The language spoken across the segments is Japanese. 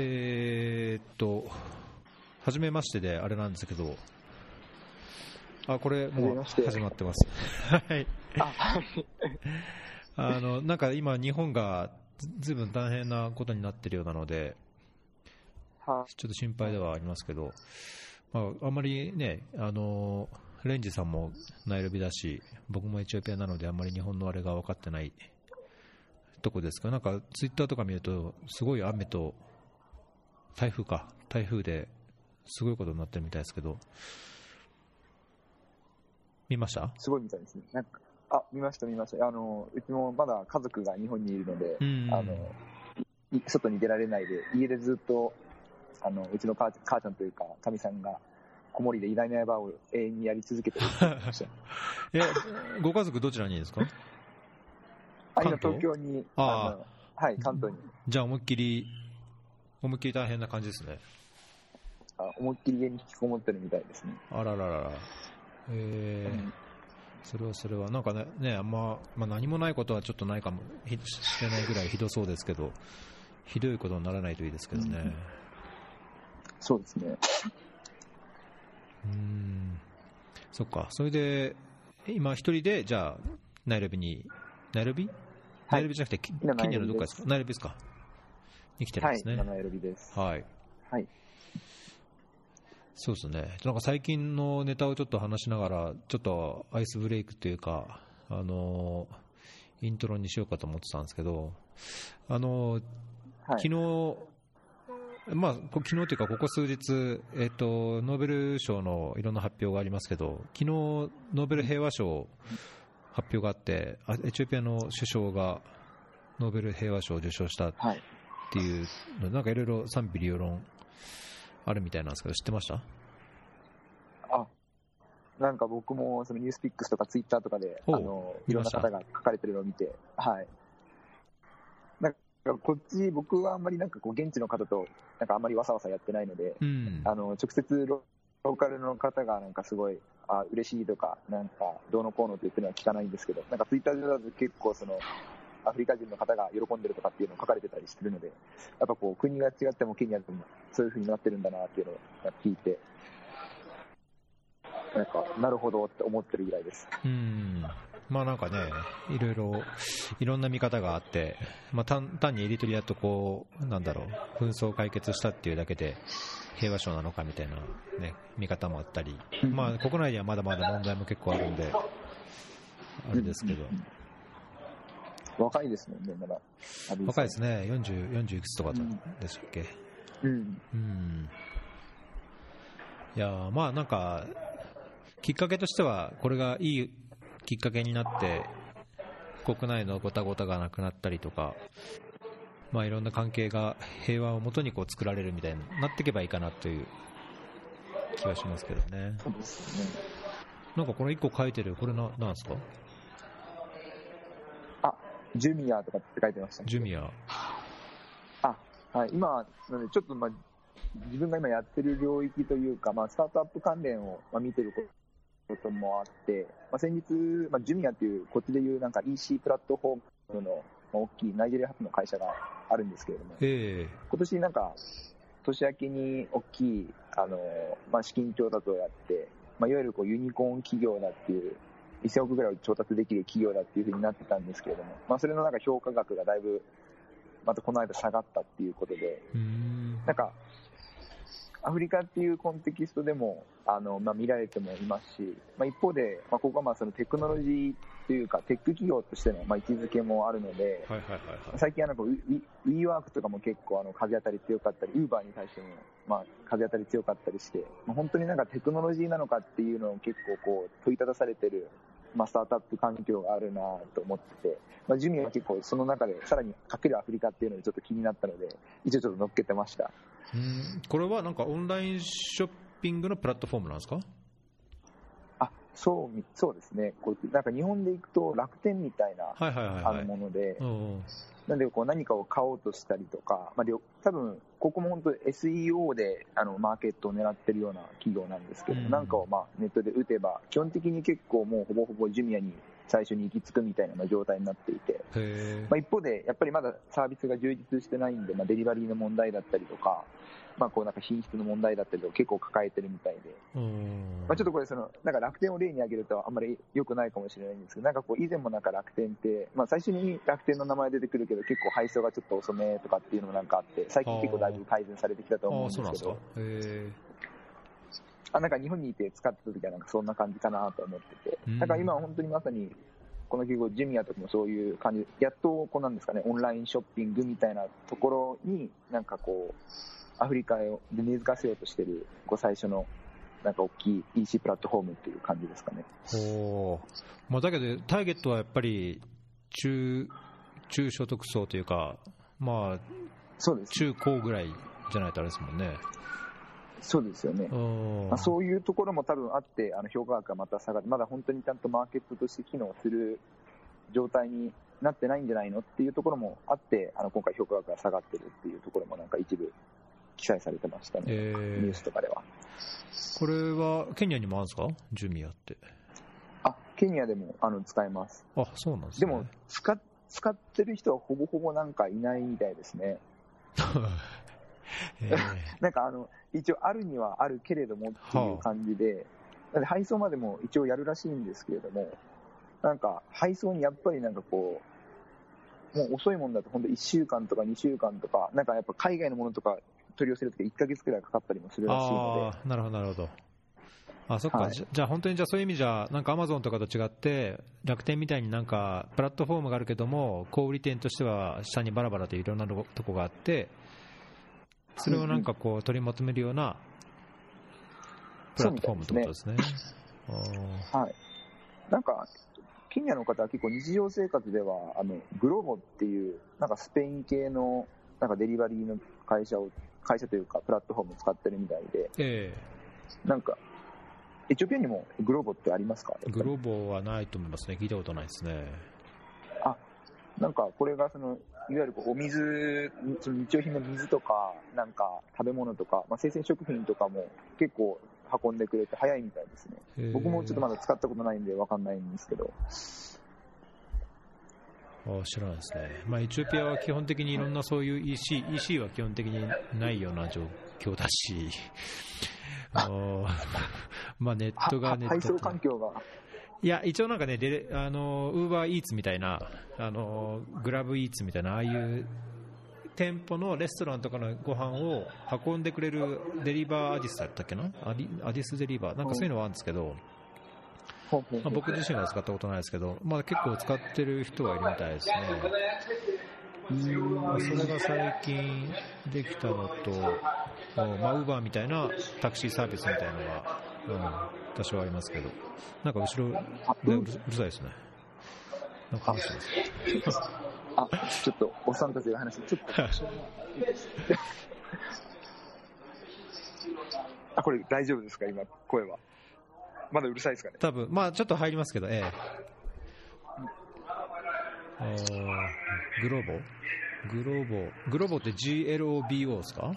えーっと、はじめましてであれなんですけど、あ、これもう始まってます。はい。あの、なんか今日本がずずいぶん大変なことになってるようなので、はちょっと心配ではありますけど、まあ、あんまりね、あの、レンジさんもナイロビだし、僕もエチオピアなのであんまり日本のあれが分かってないとこですか？なんかツイッターとか見ると、すごい雨と台風か、台風ですごいことになってるみたいですけど、見ました？すごいみたいですね。なんかあ、見ました、見ました。あの、うちもまだ家族が日本にいるので、うんあの、い外に出られないで、家でずっと、あの、うちの母母ちゃんというか、かみさんが、子守で偉大な刃を永遠にやり続けてました。え、ご家族どちらにですか？あ、今関東東京に、あの、はい、関東に、じゃあ思いっきり、思いっきり大変な感じですね。あ思いっきり家に引きこもってるみたいですね。あらららら。えー。うん。それはそれは、なんかね、ねあんま、まあ、何もないことはちょっとないかも。ひしれないぐらいひどそうですけど、ひどいことにならないといいですけどね。うん。そうですね。うーん、そっか、それで、今、一人で、じゃあ、ナイロビに、ナイロビ、ナイロビじゃなくて、キ今ケニアのどっかですか？ナイロビですかに来てるんはい、ですね。七エビです。はい。はい。そうですね。なんか最近のネタをちょっと話しながら、ちょっとアイスブレイクというか、あのーイントロにしようかと思ってたんですけど、あのーはい。昨日、まあ、こ昨日というか、ここ数日、えっと、ノーベル賞のいろんな発表がありますけど、昨日ノーベル平和賞発表があって、あエチオピアの首相がノーベル平和賞を受賞したっはい。ていうの、なんかいろいろ賛否両論あるみたいなんですけど、知ってました？あ、なんか僕もそのニュースピックスとかツイッターとかで、あの、いろんな方が書かれてるのを見て、はい。なんかこっち、僕はあんまりなんかこう現地の方と、なんかあんまりわさわさやってないので、うん。あの、直接ロローカルの方がなんかすごい、あ、嬉しいとか、なんかどうのこうのって言ってるのは聞かないんですけど、なんかツイッター上だと結構その、アフリカ人の方が喜んでるとかっていうのを書かれてたりしてるので、やっぱこう国が違ってもケニアでもそういう風になってるんだなっていうのを聞いて、なんか、なるほどって思ってるぐらいです。うん。まあなんかね、いろいろ、いろんな見方があって、まあ単単にエリトリアとこう、なんだろう、紛争解決したっていうだけで平和賞なのかみたいなね、見方もあったり、まあ国内にはまだまだ問題も結構あるんで、あれですけど、若いですもんね、まだ。若いですね、40、40いくつとかでしたっけ？うん。うん。いやーまあなんか、きっかけとしては、これがいいきっかけになって、国内のごたごたがなくなったりとか、まあいろんな関係が平和をもとにこう作られるみたいになっていけばいいかなという気はしますけどね。そうですね。なんかこの1個書いてる、これな、なんですか？あ、ジュミアとかって書いてましたね。ジュミア。あ、はい、今、なのでちょっと、まあ、自分が今やってる領域というか、まあ、スタートアップ関連を、まあ、見てることもあって、まあ、先日、まあ、ジュミアっていう、こっちでいうなんか EC プラットフォームの、まあ、大きいナイジェリア発の会社があるんですけれども、ええ今年なんか、年明けに大きい、あの、まあ、資金調達をやって、まあ、いわゆるこうユニコーン企業だっていう、1000億ぐらいを調達できる企業だっていうふうになってたんですけれども、まあ、それのなんか評価額がだいぶ、またこの間下がったっていうことで。なんか、アフリカっていうコンテキストでも、あの、まあ、見られてもいますし、まあ、一方で、まあ、ここはまあそのテクノロジーというか、テック企業としてのまあ位置づけもあるので、はいはいはいはい。最近はなんかウィウィーワークとかも結構あの風当たり強かったり、ウーバーに対してもまあ風当たり強かったりして、まあ、本当になんかテクノロジーなのかっていうのを結構こう問いただされてる、まあ、スタートアップ環境があるなと思ってて、まあ、ジュミは結構その中でさらにかけるアフリカっていうのでちょっと気になったので、一応ちょっと乗っけてました。うんこれはなんかオンラインショッピングのプラットフォームなんですか、そうみ、そうですね。こうなんか日本で行くと楽天みたいな、あ。もので、なんでこう何かを買おうとしたりとか、まあ、多分ここも本当 SEO であのマーケットを狙ってるような企業なんですけど、うんなんかをまあネットで打てば、基本的に結構もうほぼほぼジュミアに最初に行き着くみたいな状態になっていて、へまあ、一方で、やっぱりまだサービスが充実してないんで、まあ、デリバリーの問題だったりとか、まあ、こうなんか品質の問題だったりとか結構抱えてるみたいで、うん。まあ、ちょっとこれその、なんか楽天を例に挙げるとあんまり良くないかもしれないんですけど、なんかこう以前もなんか楽天って、まあ、最初に楽天の名前出てくるけど結構配送がちょっと遅めとかっていうのもなんかあって、最近結構だいぶ改善されてきたと思うんですけど、。へあなんか日本にいて使ってた時はなんかそんな感じかなと思ってて、うん。だから今は本当にまさに、この企業、ジュミアとかもそういう感じで、やっとこうなんですかね、オンラインショッピングみたいなところに、なんかこう、アフリカを根付かせようとしてる、こう最初の、なんか大きい EC プラットフォームっていう感じですかね。ほう。まあ、だけど、ターゲットはやっぱり中、中所得層というか、まあ、そうです。中高ぐらいじゃないとあれですもんね。そうですよね。うんまあ、そういうところも多分あって、あの評価額がまた下がって、まだ本当にちゃんとマーケットとして機能する状態になってないんじゃないのっていうところもあって、あの今回評価額が下がってるっていうところもなんか一部記載されてましたね、えーニュースとかでは。これはケニアにもあるんですか？ジュミアって。あ、ケニアでもあの使えます。あ、そうなんですね。でも使っ、使ってる人はほぼほぼなんかいないみたいですね。えー なんかあの、一応あるにはあるけれどもっていう感じで、なんで配送までも一応やるらしいんですけれども、なんか配送にやっぱりなんかこう、もう遅いもんだと本当1週間とか2週間とか、なんかやっぱ海外のものとか取り寄せるとき1ヶ月くらいかかったりもするらしいのああ、なるほど、なるほど。あ、そっか、はいじゃあ本当にじゃあそういう意味じゃ、なんかアマゾンとかと違って、楽天みたいになんかプラットフォームがあるけども、小売店としては下にバラバラといろんなとこがあって、それをなんかこう取りまとめるようなプラットフォームってことですね。あはい。なんか、ケニアの方は結構日常生活では、あの、グローボっていう、なんかスペイン系の、なんかデリバリーの会社を、会社というかプラットフォームを使ってるみたいで、ーえなんか、エチオピアにもグローボってありますか？えグローボはないと思いますね。聞いたことないですね。なんか、これがその、いわゆるこうお水、その日用品の水とか、なんか食べ物とか、まあ、生鮮食品とかも結構運んでくれて早いみたいですね。えー僕もちょっとまだ使ったことないんでわかんないんですけど。あ知らないですね、まあ、エチオピアは基本的にいろんなそういう EC, EC は基本的にないような状況だし、あの まあ、ネットがネット環境が、いや、一応なんかね、であのウーバーイーツみたいな、あのグラブイーツみたいな、ああいう店舗のレストランとかのご飯を運んでくれるデリバーアディスだったっけな？アディアディスデリバー、なんかそういうのはあるんですけど、ほうほうまあ、僕自身は使ったことないですけど、まあ、結構使ってる人はいるみたいですね。まあそれが最近できたのと、まあ、ウーバーみたいなタクシーサービスみたいなのが、うん、多少ありますけど、なんか後ろでうるうるさいですね。なんか話してます。あ、ちょっと、おっさんたちが話して、ちょっと、あ、これ大丈夫ですか？今、声は。まだうるさいですかね？多分まあちょっと入りますけど、ええ。グローボグローボグローボって GLOBO ですか？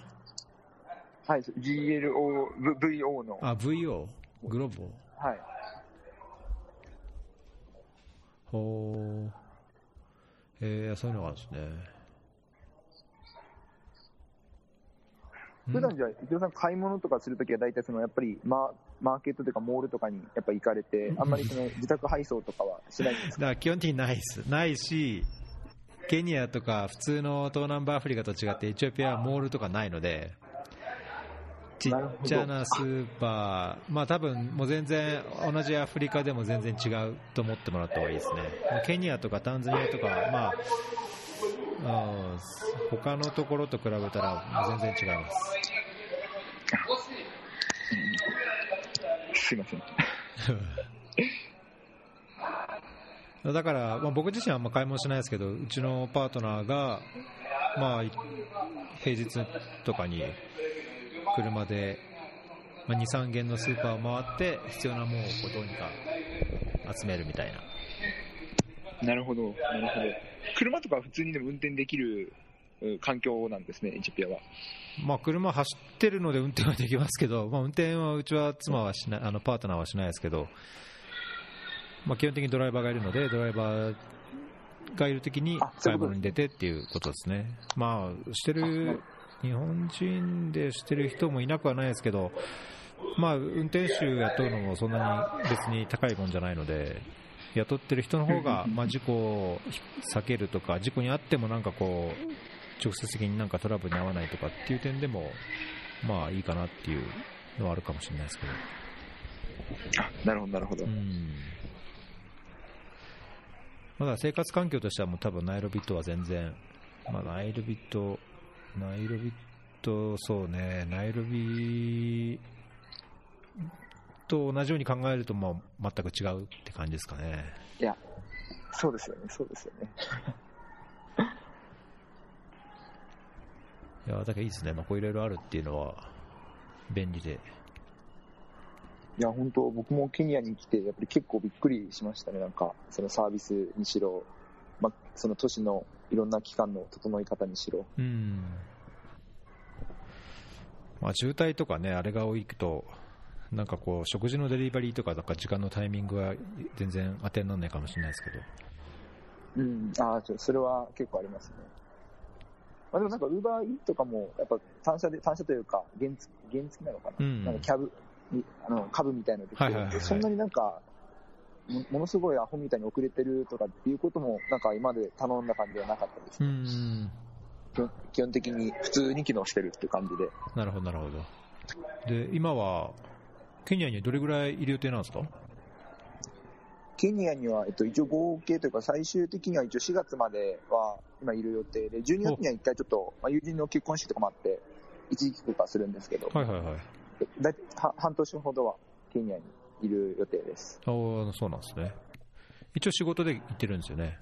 はい、GLO、VO の、あ、VO? グローボはい。ほう。えー、そういうのがあるんですね。普段じゃあ、伊藤さん買い物とかするときは大体その、やっぱりママーケットとかモールとかにやっぱ行かれて、あんまりその自宅配送とかはしないんですか？だから基本的にないです。ないし、ケニアとか普通の東南部アフリカと違ってエチオピアはモールとかないので、ちっちゃなスーパー、まあ多分もう全然同じアフリカでも全然違うと思ってもらった方がいいですね。ケニアとかタンザニアとか、まあ、うん他のところと比べたら全然違います。すいません。だから、まあ、僕自身はあんま買い物しないですけど、うちのパートナーが、まあ、平日とかに車で、まあ、2、3軒のスーパーを回って、必要なものをどうにか集めるみたいな。なるほど、なるほど。車とか普通にでも運転できるう環境なんですね、エチオピアは。まあ、車走ってるので運転はできますけど、まあ、運転はうちは妻はしない、あのパートナーはしないですけど、まあ、基本的にドライバーがいるので、ドライバーがいるときに買い物に出てっていうことですね。まあ、してる、日本人でしてる人もいなくはないですけど、まあ、運転手雇うのもそんなに別に高いもんじゃないので、雇ってる人の方が、まあ、事故を避けるとか、事故にあってもなんかこう、直接的になんかトラブルに遭わないとかっていう点でも、まあいいかなっていうのはあるかもしれないですけど。なるほど、なるほど。うん。まだ生活環境としてはもう多分ナイロビットは全然、まあナイロビット、ナイロビット、そうね、ナイロビと同じように考えると、まあ全く違うって感じですかね。いや、そうですよね、そうですよね。いや、だけどいいですね。まあこういろいろあるっていうのは便利で。いや、本当僕もケニアに来て、やっぱり結構びっくりしましたね。なんか、そのサービスにしろ、まあ、その都市のいろんな機関の整い方にしろ。うん。まあ渋滞とかね、あれが多いと、なんかこう、食事のデリバリーとか、なんか時間のタイミングは全然当てにならないかもしれないですけど。うん、あそれは結構ありますね。まあ、でもなんか、ウーバーイーとかも、やっぱ単車で、単車というか、原付原付なのかな、うんなんかキャブ、にあの、株みたいなのできてるんで、はいはいそんなになんか、もものすごいアホみたいに遅れてるとかっていうことも、なんか今まで頼んだ感じではなかったですうね。ん。基本的に普通に機能してるっていう感じで。なるほど、なるほど。で、今は、ケニアにどれぐらいいる予定なんですか？ケニアには、えっと、一応合計というか、最終的には一応4月までは今いる予定で、12月には一回ちょっと、まあ、友人の結婚式とかもあって、一時帰国はするんですけど、はいはいはい。だいは半年ほどはケニアにいる予定です。ああ、そうなんですね。一応仕事で行ってるんですよね。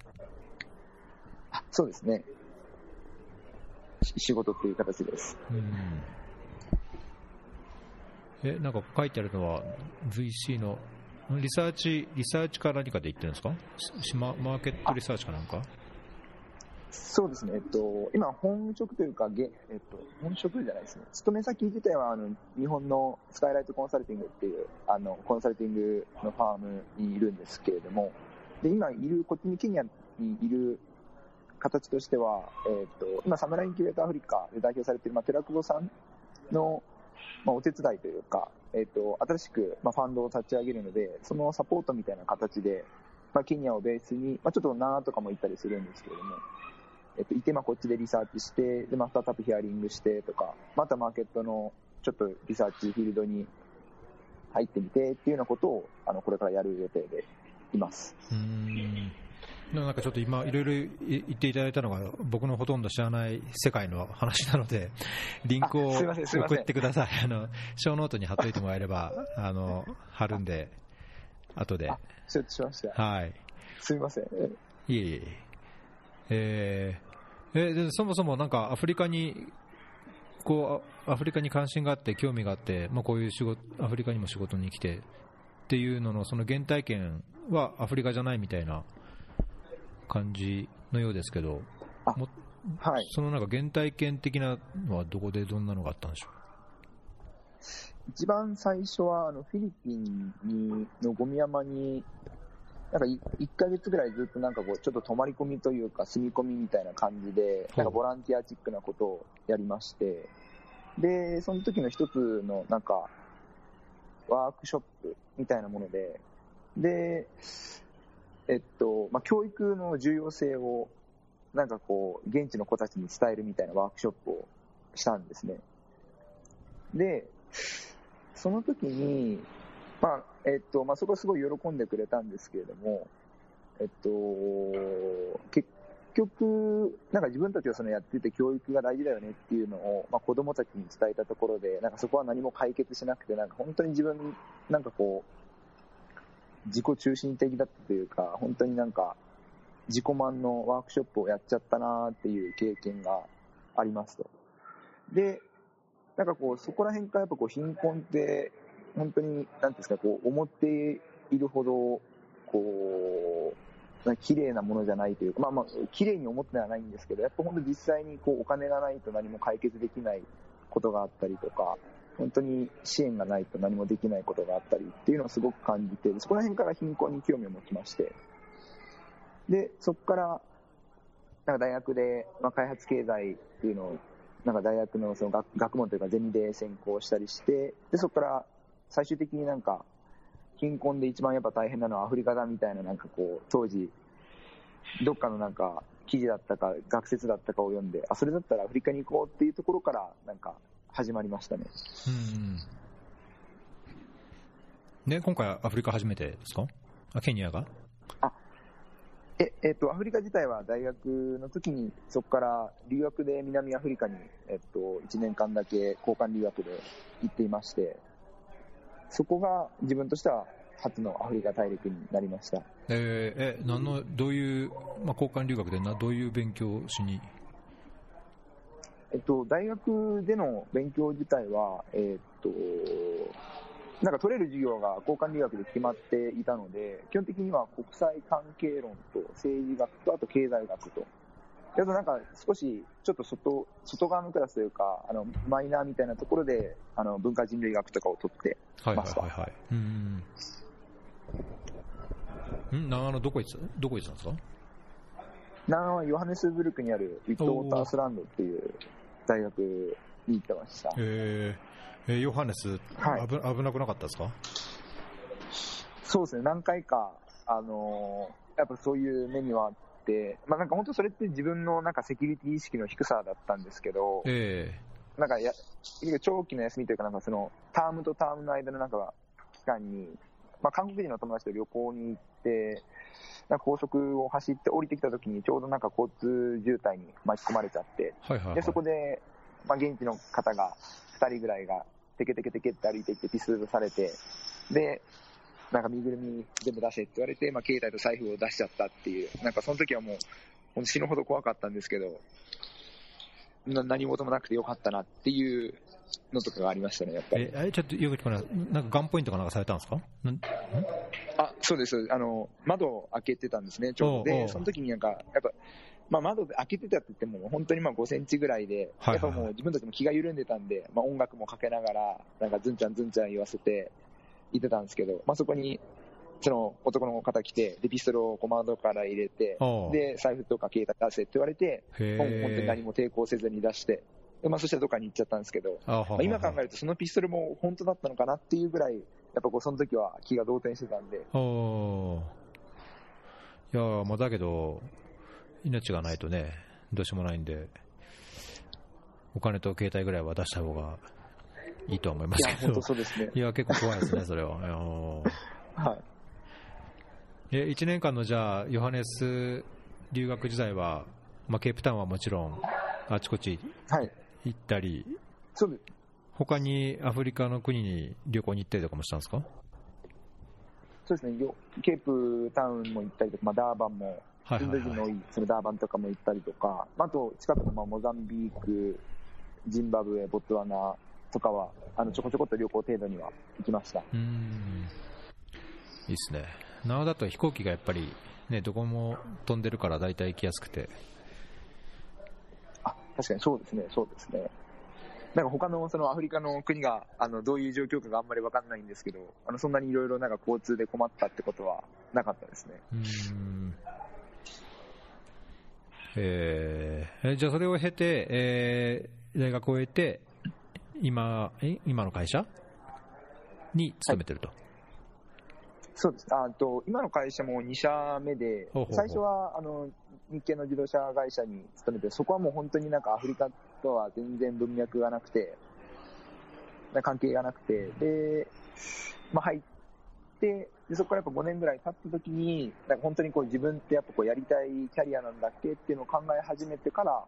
そうですね。し仕事っていう形です。うん。え、なんか書いてあるのは VC のリサーチ、リサーチか何かで言ってるんですか？しママーケットリサーチかなんか？そうですね。えっと、今、本職というか、えっと、本職じゃないですね。勤め先自体は、あの、日本のスカイライトコンサルティングっていう、あの、コンサルティングのファームにいるんですけれども、で、今いる、こっちにケニアにいる形としては、えっと、今、サムラインキュレーターアフリカで代表されている、まあ、寺久保さんの、まあ、お手伝いというか、えっと、新しく、まあ、ファンドを立ち上げるので、そのサポートみたいな形で、まあ、ケニアをベースに、まあ、ちょっとナーとかも行ったりするんですけれども、えっと、いて、まあ、こっちでリサーチして、で、まあ、スタートアップヒアリングしてとか、またマーケットのちょっとリサーチフィールドに入ってみてっていうようなことを、あの、これからやる予定でいます。うん。なんかちょっと今、いろいろ言っていただいたのが、僕のほとんど知らない世界の話なので、リンクを送ってください。あの、ショーノートに貼っといてもらえれば、あの、貼るんで、後で。あ承知しました。はい。すみません。えいえいえ。えー、えでそもそもなんかアフリカに、こう、アフリカに関心があって、興味があって、まあ、こういう仕事、アフリカにも仕事に来てっていうのの、その原体験はアフリカじゃないみたいな感じのようですけど、はい。そのなんか原体験的なのはどこでどんなのがあったんでしょ一番最初は、あの、フィリピンに、のゴミ山に、なんかい1ヶ月ぐらいずっとなんかこう、ちょっと泊まり込みというか、住み込みみたいな感じで、なんかボランティアチックなことをやりまして、で、その時の一つのなんか、ワークショップみたいなもので、で、えっと、まあ、教育の重要性を、なんかこう、現地の子たちに伝えるみたいなワークショップをしたんですね。で、その時に、まあ、えっと、まあ、そこはすごい喜んでくれたんですけれども、えっと、結局、なんか自分たちがそのやってて教育が大事だよねっていうのを、まあ、子供たちに伝えたところで、なんかそこは何も解決しなくて、なんか本当に自分、なんかこう、自己中心的だったというか、本当になんか、自己満のワークショップをやっちゃったなっていう経験がありますと。で、なんかこう、そこら辺からやっぱこう、貧困って、本当に、なんていうんですか、こう、思っているほど、こう、な綺麗なものじゃないというか、まあまあ、綺麗に思ってはないんですけど、やっぱ本当実際にこう、お金がないと何も解決できないことがあったりとか、本当に支援がないと何もできないことがあったりっていうのをすごく感じて、そこら辺から貧困に興味を持ちまして、で、そこから、なんか大学で、まあ、開発経済っていうのを、なんか大学のその学学問というかゼミで専攻したりして、で、そこから最終的になんか、貧困で一番やっぱ大変なのはアフリカだみたいななんかこう、当時、どっかのなんか記事だったか学説だったかを読んで、あ、それだったらアフリカに行こうっていうところからなんか始まりましたね。うん。で、今回アフリカ初めてですか？あ、ケニアが？え、えっ、と、アフリカ自体は大学の時に、そこから留学で南アフリカに、えっ、と、1年間だけ交換留学で行っていまして、そこが自分としては初のアフリカ大陸になりました。えーえ、何の、どういう、まあ、交換留学でな、どういう勉強をしにえっと、大学での勉強自体は、えっと、なんか取れる授業が交換留学で決まっていたので、基本的には国際関係論と政治学と、あと経済学と。あとなんか少し、ちょっと外、外側のクラスというか、あの、マイナーみたいなところで、あの、文化人類学とかを取って、はいはいましたはいはい。うん。ん長野どこ行ってた、どこ行ってたんですか？長野はヨハネスブルクにあるウィットウォータースランドっていう大学に行ってました。えー、えーヨハネス、はい。危危なくなかったですか？そうですね、何回か、あのーやっぱそういう目にはあって、まあなんか本当それって自分のなんかセキュリティ意識の低さだったんですけど、えなんかや、長期の休みというかなんかその、タームとタームの間のなんか期間に、まあ韓国人の友達と旅行に行って、なんか高速を走って降りてきた時にちょうどなんか交通渋滞に巻き込まれちゃって、ー、はいはい、はい。で、そこで、まあ、現地の方が2人ぐらいが、テケテケテケって歩いていってピスされて、で、なんか身ぐるみ全部出せって言われて、まあ、携帯と財布を出しちゃったっていう、なんかその時はもう、死ぬほど怖かったんですけど、な何事もなくてよかったなっていうのとかがありましたね、やっぱり。え、あれちょっとよく聞こえない。なんかガンポイントかなんかされたんですか？あ、そうです。あの、窓を開けてたんですね、ちょうど。で、その時になんか、やっぱ、まあ窓で開けてたって言っても、本当にまあ5センチぐらいで、やっぱもう自分たちも気が緩んでたんで、まあ音楽もかけながら、なんかズンちゃんズンちゃん言わせて、言ってたんですけど、まあそこに、その男の方来て、で、ピストルを窓から入れて、で、財布とか携帯出せって言われて、へ本本当に何え。も抵抗せずに出して、でまあそしたらどっかに行っちゃったんですけど、まあ、今考えるとそのピストルも本当だったのかなっていうぐらい、やっぱこうその時は気が動転してたんで、あーいやーまあだけど、命がないとね、どうしようもないんで、お金と携帯ぐらいは出した方がいいとは思いまいや、すけど本当、そうですね。いや、結構怖いですね、それは。はい。え、1年間のじゃあ、ヨハネス留学時代は、まあ、ケープタウンはもちろん、あちこちはい。行ったり、そうです。他にアフリカの国に旅行に行ったりとかもしたんですか？そうですね。よケープタウンも行ったりとか、まあ、ダーバンも、はいインド。人の多い、そのダーバンとかも行ったりとか、あと、近くのまあモザンビーク、ジンバブエ、ボツワナとかは、あの、ちょこちょこっと旅行程度には行きました。うーん。いいっすね。なおだと飛行機がやっぱり、ね、どこも飛んでるから大体行きやすくて。あ、確かにそうですね、そうですね。なんか他のそのアフリカの国があのどういう状況かがあんまりわかんないんですけど、あのそんなにいろいろなんか交通で困ったってことはなかったですね。うーん。えーえじゃあそれを経て、えー大学を終えて、今、え今の会社？に勤めてると。そうです。あと、今の会社も2社目でほうほうほう、最初は、あの、日系の自動車会社に勤めて、そこはもう本当になんかアフリカとは全然文脈がなくて、な関係がなくて、で、まあ入って、でそこからやっぱ5年ぐらい経った時に、なんか本当にこう自分ってやっぱこうやりたいキャリアなんだっけっていうのを考え始めてから、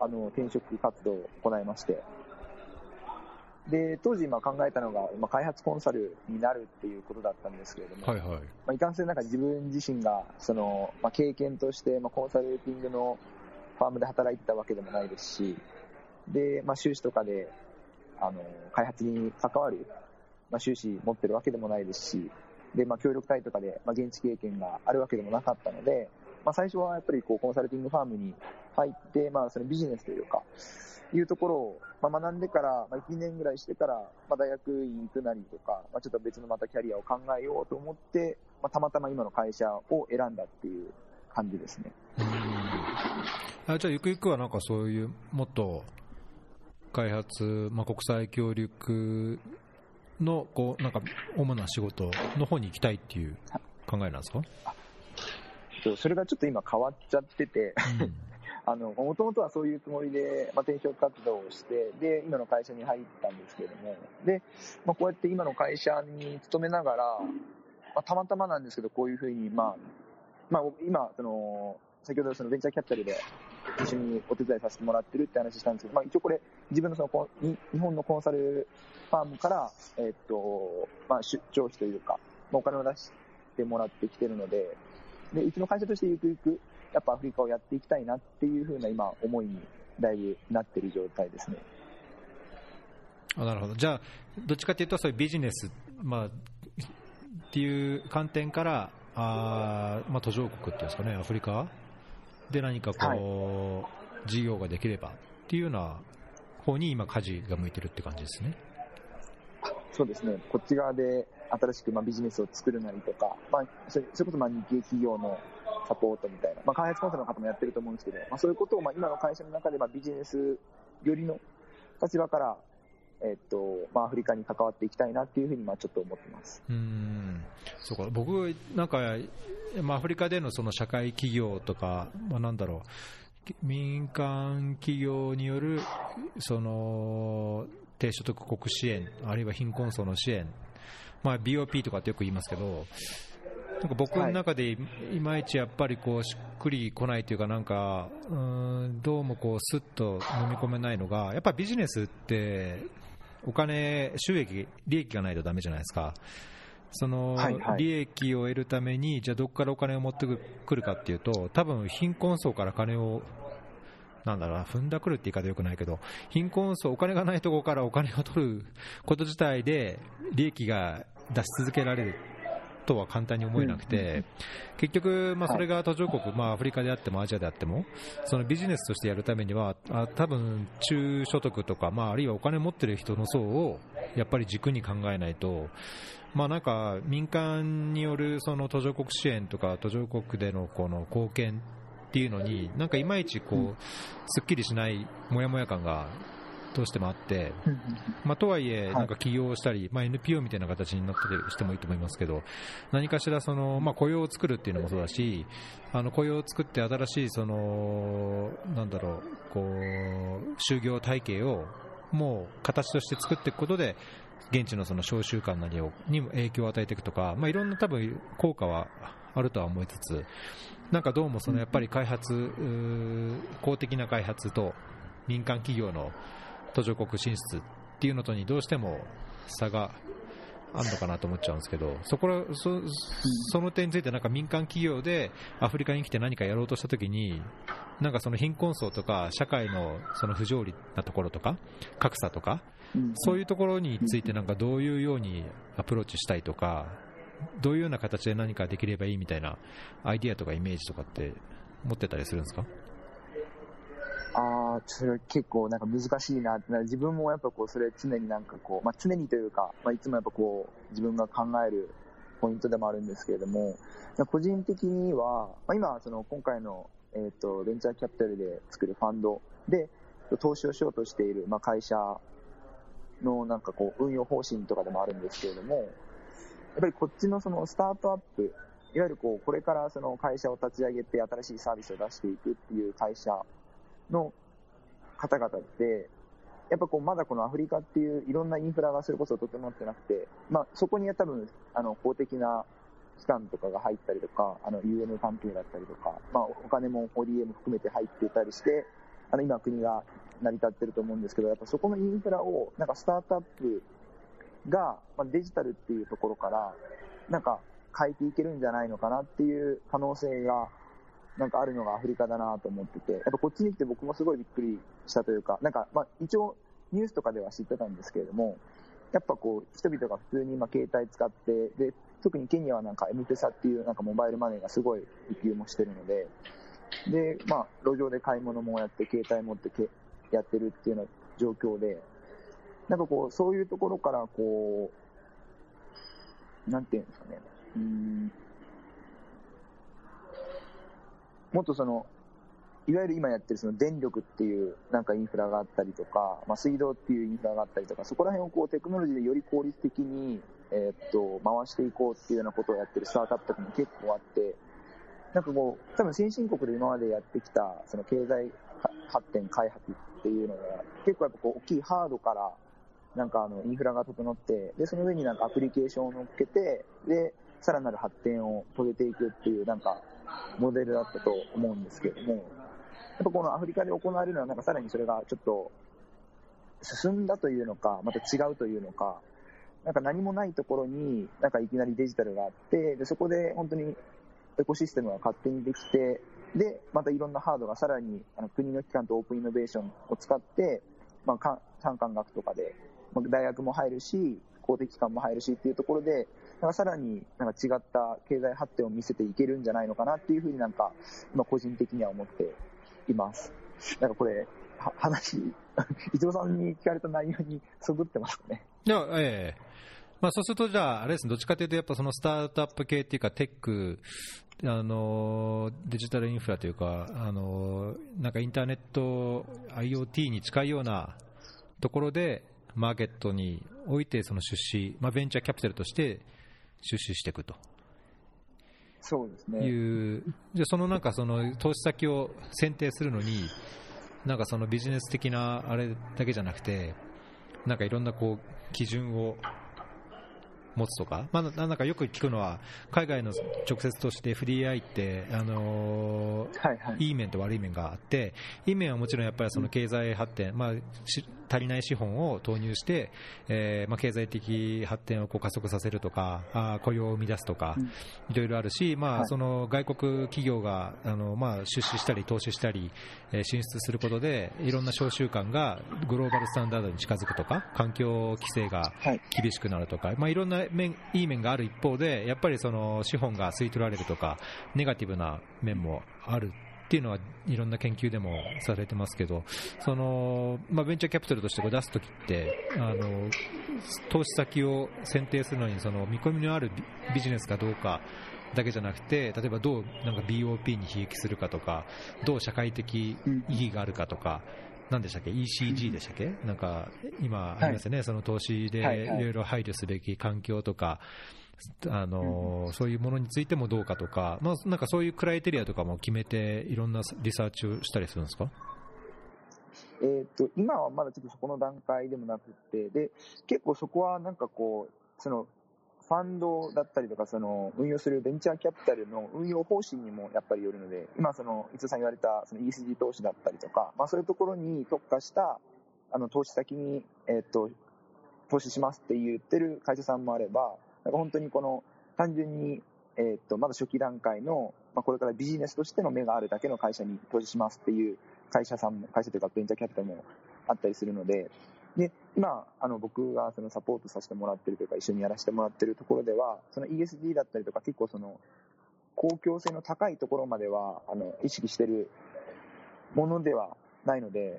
あの、転職活動を行いまして、で、当時今考えたのが、まあ、開発コンサルになるっていうことだったんですけれども、はいはい。まあ、いかんせんなんか自分自身が、その、まあ、経験として、まあ、コンサルティングのファームで働いてたわけでもないですし、で、まあ、修士とかで、あの、開発に関わる、まあ、修士持ってるわけでもないですし、で、まあ、協力隊とかで、まあ、現地経験があるわけでもなかったので、まあ、最初はやっぱりこう、コンサルティングファームに入って、まあ、そのビジネスというか、いうところを、まあ、学んでから、まあ、1年ぐらいしてから、まあ、大学院行くなりとか、まあ、ちょっと別のまたキャリアを考えようと思って、まあ、たまたま今の会社を選んだっていう感じですね。あじゃあ、ゆくゆくはなんかそういう、もっと開発、まあ、国際協力のこうなんか主な仕事の方に行きたいっていう考えなんですか、それがちょっと今変わっちゃってて、うん。あの、もともとはそういうつもりで、まあ、転職活動をして、で、今の会社に入ったんですけれども、で、まあ、こうやって今の会社に勤めながら、まあ、たまたまなんですけど、こういうふうに、まあ、まあ、今、その、先ほどそのベンチャーキャピタルで一緒にお手伝いさせてもらってるって話したんですけど、まあ、一応これ、自分のその日本のコンサルファームから、えっと、まあ、出張費というか、まあ、お金を出してもらってきてるので、で、うちの会社としてゆくゆく、やっぱアフリカをやっていきたいなっていうふうな今、思いにだいぶなってる状態ですね。あなるほど、じゃあ、どっちかというと、そういうビジネス、まあ、っていう観点から、あまあ、途上国っていうんですかね、アフリカで何かこう、事業ができればっていうような方に今、舵が向いてるって感じですね。そうですね、こっち側で新しくまあビジネスを作るなりとか、まあ、それこそまあ日系企業のサポートみたいな、まあ、開発コンサルの方もやってると思うんですけど、まあ、そういうことをまあ今の会社の中でまあビジネス寄りの立場から、えっとまあ、アフリカに関わっていきたいなっていうふうにまあちょっと思ってます。うーん。そうか。僕なんか、まあ、アフリカでのその社会企業とか、まあ、なんだろう、民間企業によるその低所得国支援、あるいは貧困層の支援、まあ、BOP とかってよく言いますけど、なんか僕の中でい。いまいちやっぱりこうしっくりこないというか、なんかうーんどうもこうスッと飲み込めないのが、やっぱビジネスってお金、収益、利益がないとダメじゃないですか。その利益を得るために、じゃあどこからお金を持ってくるかっていうと、多分貧困層から金を、なんだろうな、踏んだくるって言い方よくないけど、貧困層、お金がないところからお金を取ること自体で、利益が出し続けられるとは簡単に思えなくて、結局、まあ、それが途上国、まあ、アフリカであってもアジアであっても、そのビジネスとしてやるためには、あ多分中所得とか、まあ、あるいはお金持ってる人の層をやっぱり軸に考えないと、まあ、なんか民間によるその途上国支援とか途上国でのこの貢献っていうのになんかいまいちこうん。うすっきりしないもやもや感がどうしてもあって、まあ、とはいえ、はい。なんか起業したり、まあ、NPO みたいな形になってしてもいいと思いますけど、何かしらその、まあ、雇用を作るっていうのもそうだし、あの雇用を作って新しいその、なんだろう、こう、就業体系をもう形として作っていくことで、現地のその商習慣なりをにも影響を与えていくとか、まあ、いろんな多分効果はあるとは思いつつ、なんかどうもそのやっぱり開発、公的な開発と民間企業の途上国進出っていうのとにどうしても差があるのかなと思っちゃうんですけど、そこらそその点についてなんか民間企業でアフリカに来て何かやろうとしたときに、なんかその貧困層とか社会のその不条理なところとか、格差とか、うん。そういうところについてなんかどういうようにアプローチしたいとか、どういうような形で何かできればいいみたいなアイディアとかイメージとかって持ってたりするんですか？ああ、それ結構なんか難しいなって、自分もやっぱこう、それ常になんかこう、まあ常にというか、まあいつもやっぱこう、自分が考えるポイントでもあるんですけれども、個人的には、まあ今、その今回の、えっ、と、ベンチャーキャピタルで作るファンドで、投資をしようとしている、まあ会社のなんかこう、運用方針とかでもあるんですけれども、やっぱりこっちのそのスタートアップ、いわゆるこう、これからその会社を立ち上げて新しいサービスを出していくっていう会社の方々って、やっぱこうまだこのアフリカっていういろんなインフラがそれこそ整ってなくて、まあそこには多分あの公的な機関とかが入ったりとか、あの UN 関係だったりとか、まあお金も ODA も含めて入ってたりして、あの今国が成り立ってると思うんですけど、やっぱそこのインフラをなんかスタートアップが、まあ、デジタルっていうところから、なんか変えていけるんじゃないのかなっていう可能性がなんかあるのがアフリカだなと思ってて、やっぱこっちに来て僕もすごいびっくりしたというか、なんかまあ一応ニュースとかでは知ってたんですけれども、やっぱこう人々が普通に今携帯使って、で、特にケニアはなんか M ペサっていうなんかモバイルマネーがすごい普及もしてるので、で、まあ、路上で買い物もやって、携帯持ってけやってるっていうような状況で、なんかこう、そういうところから、こう、なんていうんですかね、うん、もっとその、いわゆる今やってるその電力っていうなんかインフラがあったりとか、まあ、水道っていうインフラがあったりとか、そこら辺をこうテクノロジーでより効率的に、えーっと回していこうっていうようなことをやってるスタートアップとかも結構あって、なんかこう、多分先進国で今までやってきたその経済発展開発っていうのが結構やっぱこう大きいハードからなんかあのインフラが整って、で、その上になんかアプリケーションを乗っけて、で、さらなる発展を遂げていくっていうなんかモデルだったと思うんですけれども、やっぱこのアフリカで行われるのはなんかさらにそれがちょっと進んだというのか、また違うというのか、なんか何もないところになんかいきなりデジタルがあって、で、そこで本当にエコシステムが勝手にできて、で、またいろんなハードがさらにあの国の機関とオープンイノベーションを使って、まあ、産官学とかで、まあ大学も入るし、公的機関も入るしっていうところで、なんかさらになんか違った経済発展を見せていけるんじゃないのかなっていうふうになんか、まあ、個人的には思っています。なんかこれ、は話、伊藤さんに聞かれた内容にそぐってますかね？いや、ええまあ、そうすると、じゃあ、あれですね、どっちかというと、やっぱそのスタートアップ系っていうか、テック、あのデジタルインフラというか、あのなんかインターネット、IoT に近いようなところで、マーケットにおいて、その出資、まあ、ベンチャーキャピタルとして出資していくとそうですね。いう、じゃあそのなんかその投資先を選定するのに、なんかそのビジネス的なあれだけじゃなくて、なんかいろんなこう基準を持つとか、まあ、ななんかよく聞くのは、海外の直接として FDI って、あのーはいはい。いい面と悪い面があって、いい面はもちろんやっぱりその経済発展、まあ、し足りない資本を投入して、えーまあ、経済的発展をこう加速させるとか、あー雇用を生み出すとか、うんいろいろあるし、まあ、はいその外国企業があの、まあ、出資したり投資したり、えー進出することで、いろんな商習慣がグローバルスタンダードに近づくとか、環境規制がはい。厳しくなるとか、まあ、いろんな面いい面がある一方で、やっぱりその資本が吸い取られるとか、ネガティブな面もあるっていうのは、いろんな研究でもされてますけど、そのまあ、ベンチャーキャピタルとしてこう出すときってあの、投資先を選定するのに、その見込みのあるビビジネスかどうか。だけじゃなくて、例えばどうなんか BOP に悲劇するかとか、どう社会的意義があるかとか、なんでしたっけ ?ECG でしたっけ？なんか、今ありますよね、その投資ではいはい。いろいろ配慮すべき環境とか、あのそういうものについてもどうかとか、まあ、なんかそういうクライテリアとかも決めて、いろんなリサーチをしたりするんですか？えーっと、今はまだちょっとそこの段階でもなくて、で、結構そこはなんかこう、その、ファンドだったりとか、その、運用するベンチャーキャピタルの運用方針にもやっぱりよるので、今その、伊藤さん言われた、その ESG 投資だったりとか、まあそういうところに特化した、あの、投資先に、えーっと、投資しますって言ってる会社さんもあれば、なんか本当にこの、単純に、えーっと、まだ初期段階の、まあこれからビジネスとしての目があるだけの会社に投資しますっていう会社さん、会社というかベンチャーキャピタルもあったりするので、で、今、あの、僕がそのサポートさせてもらってるというか、一緒にやらせてもらってるところでは、その ESG だったりとか、結構その、公共性の高いところまでは、あの、意識してるものではないので、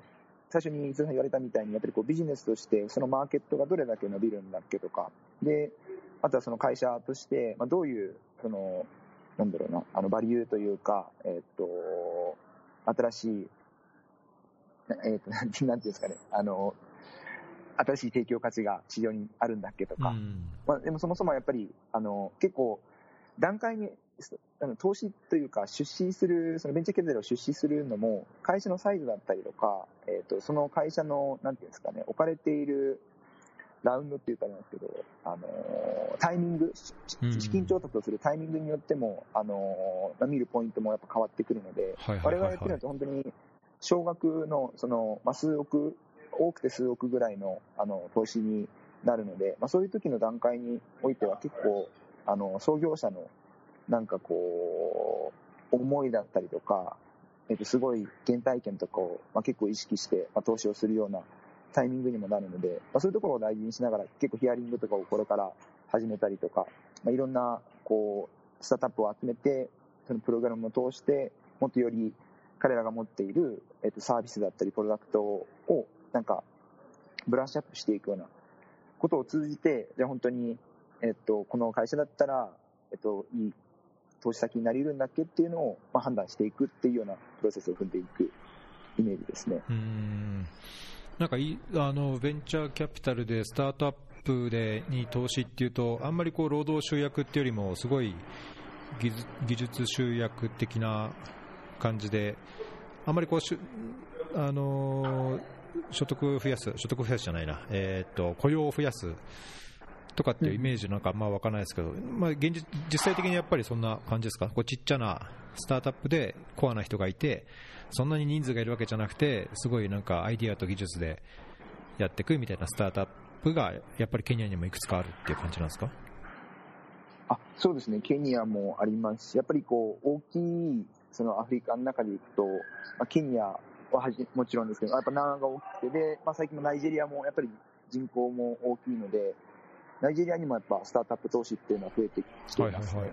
最初に伊藤さん言われたみたいに、やっぱりこうビジネスとして、そのマーケットがどれだけ伸びるんだっけとか、で、あとはその会社として、まあ、どういう、その、なんだろうな、あの、バリューというか、えっと、新しい、えっと、なんていうんですかね、あの、新しい提供価値が市場にあるんだっけとか、うん。まあ、でもそもそもやっぱり、あの、結構、段階に、あの投資というか、出資する、そのベンチャーキャピタルを出資するのも、会社のサイズだったりとか、えっ、と、その会社の、なんていうんですかね、置かれているラウンドっていうかなんですけど、あの、タイミング、資金調達をするタイミングによっても、あの、まあ見るポイントもやっぱ変わってくるので、我々やってるのって本当に少額の、その、まあ、数億、多くて数億ぐらいの、あの、投資になるので、まあ、そういう時の段階においては結構、あの、創業者の、なんかこう、思いだったりとか、えっと、すごい原体験とかを、まあ、結構意識して、まあ、投資をするようなタイミングにもなるので、まあ、そういうところを大事にしながら、結構ヒアリングとかをこれから始めたりとか、まあ、いろんな、こう、スタートアップを集めて、そのプログラムを通して、もっとより彼らが持っている、えっと、サービスだったりプロダクトをなんかブラッシュアップしていくようなことを通じてじゃあ本当に、えっと、この会社だったら、えっと、いい投資先になり得るんだっけっていうのを、まあ、判断していくっていうようなプロセスを踏んでいくイメージですね。うんなんかいあのベンチャーキャピタルでスタートアップでに投資っていうとあんまりこう労働集約っていうよりもすごい技術技術集約的な感じであんまりこうしゅあの所得増やす所得増やすじゃないな、えー、と雇用を増やすとかっていうイメージなんかまあわからないですけど、まあ、現実実際的にやっぱりそんな感じですか？こうちっちゃなスタートアップでコアな人がいてそんなに人数がいるわけじゃなくてすごいなんかアイディアと技術でやっていくみたいなスタートアップがやっぱりケニアにもいくつかあるっていう感じなんですか？あそうですね、ケニアもありますし、やっぱりこう大きいそのアフリカの中でいくと、まあ、ケニアははじもちろんですけど、やっぱ南が大きくて、でまあ、最近もナイジェリアもやっぱり人口も大きいので、ナイジェリアにもやっぱスタートアップ投資っていうのは増えてきています、ね、はいはいはい、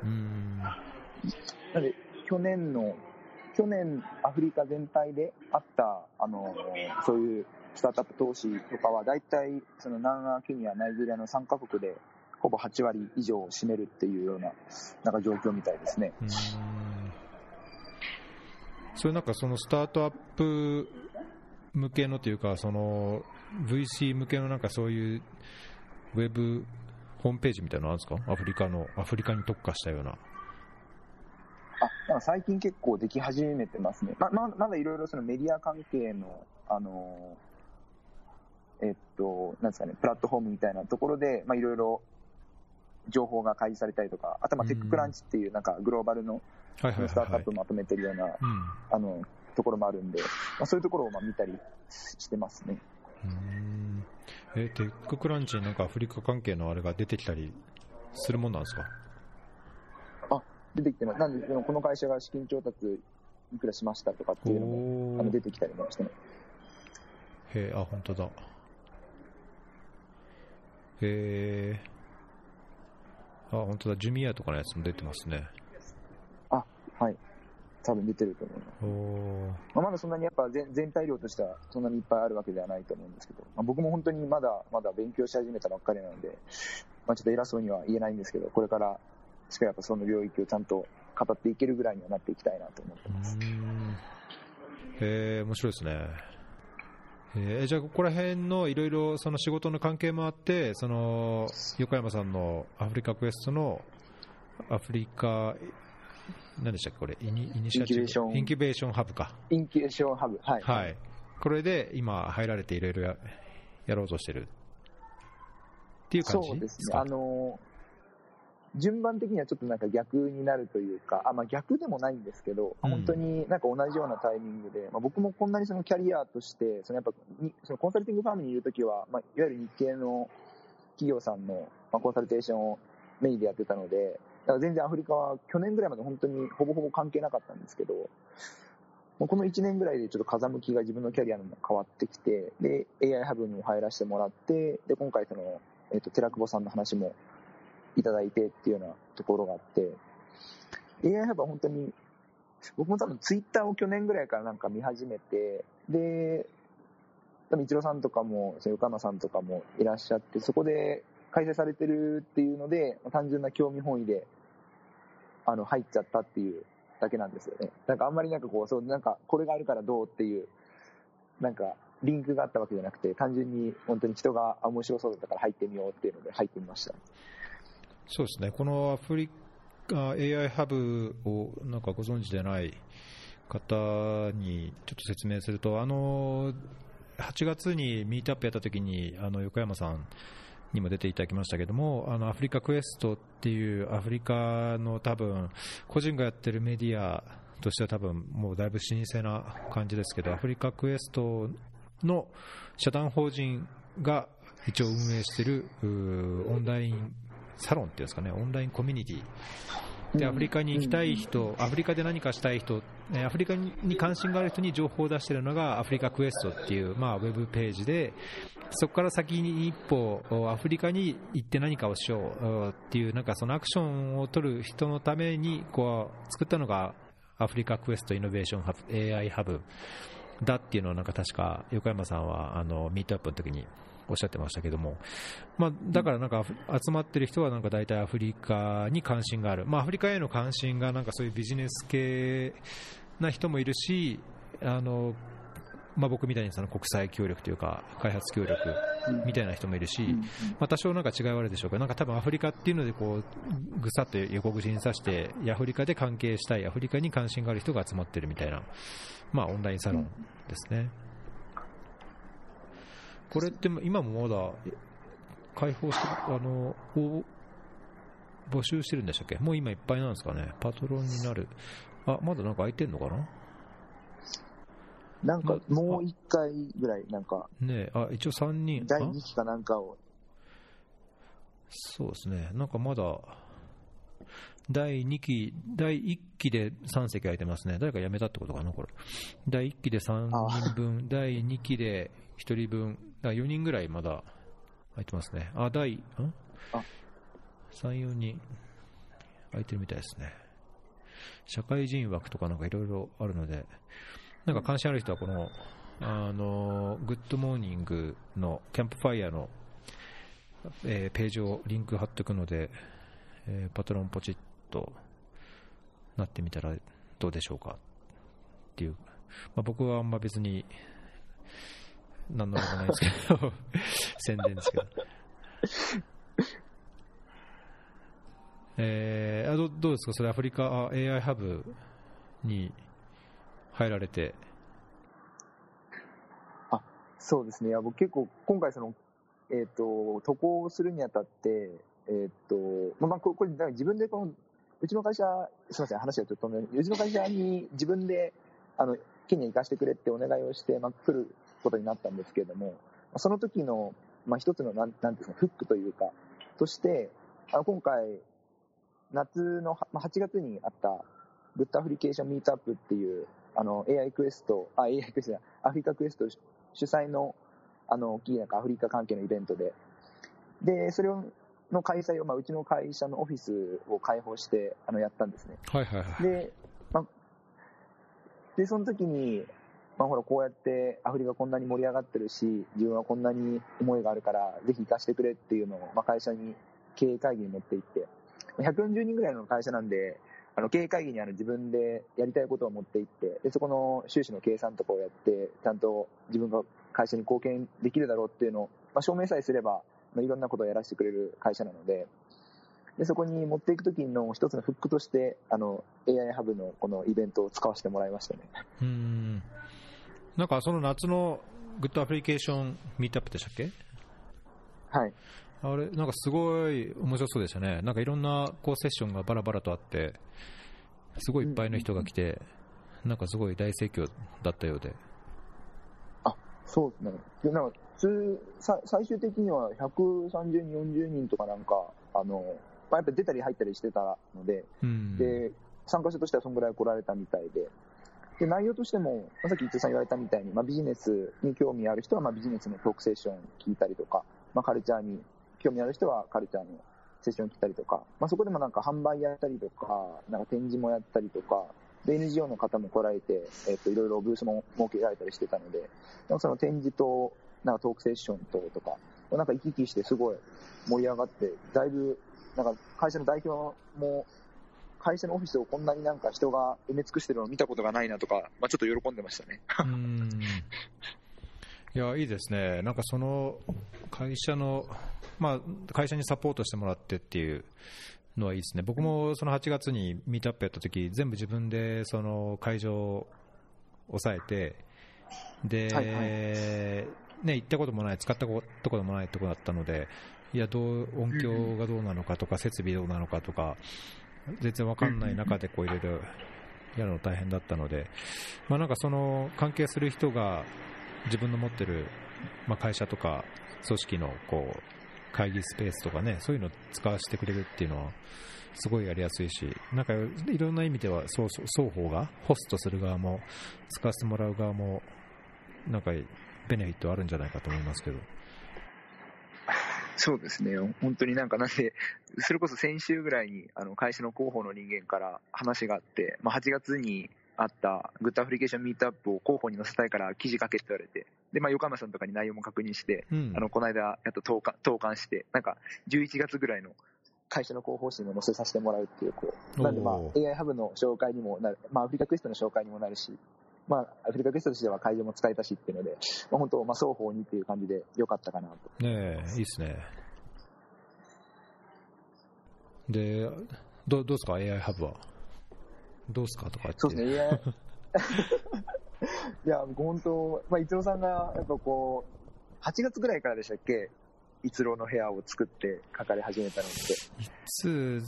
なので、去年の、去年アフリカ全体であった、あの、そういうスタートアップ投資とかは、大体、その南アケニア、ナイジェリアの3カ国で、ほぼ8割以上を占めるっていうような、なんか状況みたいですね。それなんかそのスタートアップ向けのというか、その VC 向けのなんかそういうウェブホームページみたいなのあるんですか？アフリカの、アフリカに特化したような。あ、最近結構でき始めてますね。ま、ままだいろいろそのメディア関係の、あの、えっと、なんですかね、プラットフォームみたいなところで、まあいろいろ情報が開示されたりとか、あとまあテッククランチっていうなんかグローバルのスタートアップまとめてるような、あの、ところもあるんで、まあそういうところをまあ見たりしてますね。うん。えテッククランチになんかアフリカ関係のあれが出てきたりするもんなんですか？あ、出てきてます。なんで、この会社が資金調達いくらしましたとかっていうのもあの出てきたりもしてね。へえ、あ、本当だ。へえ。あ、本当だ。ジュミアとかのやつも出てますね。あ、はい。多分出てると思います。まあ、まだそんなにやっぱ全全体量としてはそんなにいっぱいあるわけではないと思うんですけど、まあ、僕も本当にまだまだ勉強し始めたばっかりなので、まあ、ちょっと偉そうには言えないんですけど、これからしっかりやっぱその領域をちゃんと語っていけるぐらいにはなっていきたいなと思ってます。へえ、面白いですね。えー、じゃあ、ここら辺のいろいろその仕事の関係もあって、その横山さんのアフリカクエストのアフリカ何でしたっけ、これ、イニイニシアチブ？インキュベーションハブか。インキュベーションハブ、はい。はい。これで今、入られていろいろややろうとしてるっていう感じ？そうですね。あの順番的にはちょっとなんか逆になるというか、あまあ、逆でもないんですけど、うん、本当になんか同じようなタイミングで、まあ、僕もこんなにそのキャリアとして、そのやっぱそのコンサルティングファームにいるときは、まあ、いわゆる日系の企業さんの、まあ、コンサルテーションをメインでやってたので、だから全然アフリカは去年ぐらいまで本当にほぼほぼ関係なかったんですけど、もうこの1年ぐらいでちょっと風向きが自分のキャリアにも変わってきて、で、AI ハブにも入らせてもらって、で、今回その、えっ、ー、と、寺久保さんの話もいただいてっていうようなところがあって、AI ハブは本当に、僕も多分ツイッターを去年ぐらいからなんか見始めて、で、多分一郎さんとかも、横山さんとかもいらっしゃって、そこで開催されてるっていうので、単純な興味本位で、あの、入っちゃったっていうだけなんですよね。なんかあんまりなんかこう、そう、なんかこれがあるからどうっていう、なんかリンクがあったわけじゃなくて、単純に本当に人が面白そうだったから入ってみようっていうので入ってみました。そうですね。このアフリカ AI ハブをなんかご存知でない方にちょっと説明すると、あの、8月にミートアップやった時に、あの、横山さん、にも出ていただきましたけども、あのアフリカクエストっていうアフリカの多分、個人がやってるメディアとしては多分もうだいぶ老舗な感じですけど、アフリカクエストの社団法人が一応運営しているオンラインサロンっていうんですかね、オンラインコミュニティ。でアフリカに行きたい人、アフリカで何かしたい人、アフリカに関心がある人に情報を出しているのがアフリカクエストっていう、まあ、ウェブページで、そこから先に一歩、アフリカに行って何かをしようっていう、なんかそのアクションを取る人のためにこう作ったのがアフリカクエストイノベーションハブ AI ハブだっていうのをなんか確か横山さんはあのミートアップの時におっしゃってましたけども、まあ、だからなんか集まってる人はなんか大体アフリカに関心がある、まあ、アフリカへの関心がなんかそういうビジネス系な人もいるしあのまあ、僕みたいにその国際協力というか開発協力みたいな人もいるし、まあ、多少なんか違いはあるでしょうけどなんか多分アフリカっていうのでこうぐさっと横串に刺してアフリカで関係したいアフリカに関心がある人が集まってるみたいな、まあ、オンラインサロンですね。これって今もまだ開放してあの募集してるんでしたっけ？もう今いっぱいなんですかね？パトロンになるあまだなんか空いてんのかな？なんか、もう一回ぐらい、なんか、ねあ、一応3人。第2期かなんかを。そうですね。なんかまだ、第2期、第1期で3席空いてますね。誰か辞めたってことかな、これ。第1期で3人分、第2期で1人分、だ4人ぐらいまだ空いてますね。あ、第、ん？あ ?3、4人空いてるみたいですね。社会人枠とかなんかいろいろあるので、なんか関心ある人はこの、あの、グッドモーニングのキャンプファイヤーの、えー、ページをリンク貼っておくので、えー、パトロンポチッとなってみたらどうでしょうかっていう。まあ、僕はあんま別に、何のことないですけど、宣伝ですけど。えー、あどどうですか、それアフリカ AI ハブに入られて。あ、そうですね。いや僕結構今回その、えっ、ー、と、渡航するにあたって、えっ、ー、と、まあ、これ、自分でこの、うちの会社、すみません、話がちょっと止めうちの会社に自分で、あの、ケニアに行かせてくれってお願いをして、まあ、来ることになったんですけれども、その時の、まあ、一つの、なん、なんていうか、フックというか、として、あの、今回、夏の、まあ、8月にあった、 Good Application Meetup っていう、あの、AI クエスト、あ、AI クエストアフリカクエスト主催の、あの、大きいなんかアフリカ関係のイベントで、で、それを、の開催を、まあ、うちの会社のオフィスを開放して、あの、やったんですね。はいはいはい。で、まあ、で、その時に、まあ、ほら、こうやってアフリカこんなに盛り上がってるし、自分はこんなに思いがあるから、ぜひ行かしてくれっていうのを、まあ、会社に経営会議に持って行って、140人ぐらいの会社なんで、あの、経営会議にあの自分でやりたいことを持っていって、で、そこの収支の計算とかをやって、ちゃんと自分が会社に貢献できるだろうっていうのを、まあ、証明さえすれば、まあ、いろんなことをやらせてくれる会社なので、で、そこに持っていくときの一つのフックとして、あの、AI ハブのこのイベントを使わせてもらいましたね。うん。なんかその夏の Good Application Meetup でしたっけ？はい。あれ、なんかすごい面白そうでしたね。なんかいろんなこうセッションがバラバラとあって、すごいいっぱいの人が来て、なんかすごい大盛況だったようで。あ、そうですね。で、なんか、最終的には130人、40人とかなんか、あの、まあ、やっぱ出たり入ったりしてたので、うん、で、参加者としてはそんぐらい来られたみたいで、で、内容としても、まあ、さっき伊藤さん言われたみたいに、まあ、ビジネスに興味ある人は、まあ、ビジネスのトークセッション聞いたりとか、まあ、カルチャーに興味ある人はカルチャーのセッション来たりとか、まあ、そこでもなんか販売やったりとか、なんか展示もやったりとか、で、NGO の方も来られて、えっ、と、いろいろブースも設けられたりしてたので、その展示と、なんかトークセッションととか、なんか行き来してすごい盛り上がって、だいぶ、なんか会社の代表も、会社のオフィスをこんなになんか人が埋め尽くしてるのを見たことがないなとか、まあ、ちょっと喜んでましたね。うんいや、いいですね。なんかその会社のまあ、会社にサポートしてもらってっていうのはいいですね、僕もその8月にミートアップやった時全部自分でその会場を抑えて、で、はいはい、ね、行ったこともない、使ったこともないところだったので、いやどう音響がどうなのかとか、設備どうなのかとか、全然わかんない中でこういろいろやるの大変だったので、まあ、なんかその関係する人が自分の持ってる、まあ、会社とか組織のこう会議スペースとかね、そういうのを使わせてくれるっていうのは、すごいやりやすいし、なんかいろんな意味では双方が、ホストする側も、使わせてもらう側も、なんかベネフィットあるんじゃないかと思いますけど。そうですね、本当になんかなんで、それこそ先週ぐらいにあの会社の広報の人間から話があって、まあ、8月にあった Good Application Meetup を広報に載せたいから記事書けって言われて、で、まあ、横山さんとかに内容も確認して、うん。あの、この間、やっと投稿投稿して、なんか、11月ぐらいの会社の広報誌にも載せさせてもらうっていう、こう、なんでまあお、AI ハブの紹介にもなる、まあ、アフリカクエストの紹介にもなるし、まあ、アフリカクエストとしては会場も使えたしっていうので、まあ、本当、まあ、双方にっていう感じで良かったかなと。ねえ、いいっすね。で、どどうですか、AI ハブは？どうですかとか言って。そうですね、いや、いや、僕本当、まあ、伊藤さんが、やっぱこう、8月ぐらいからでしたっけ？逸郎の部屋を作って書かれ始めたのって。いつ、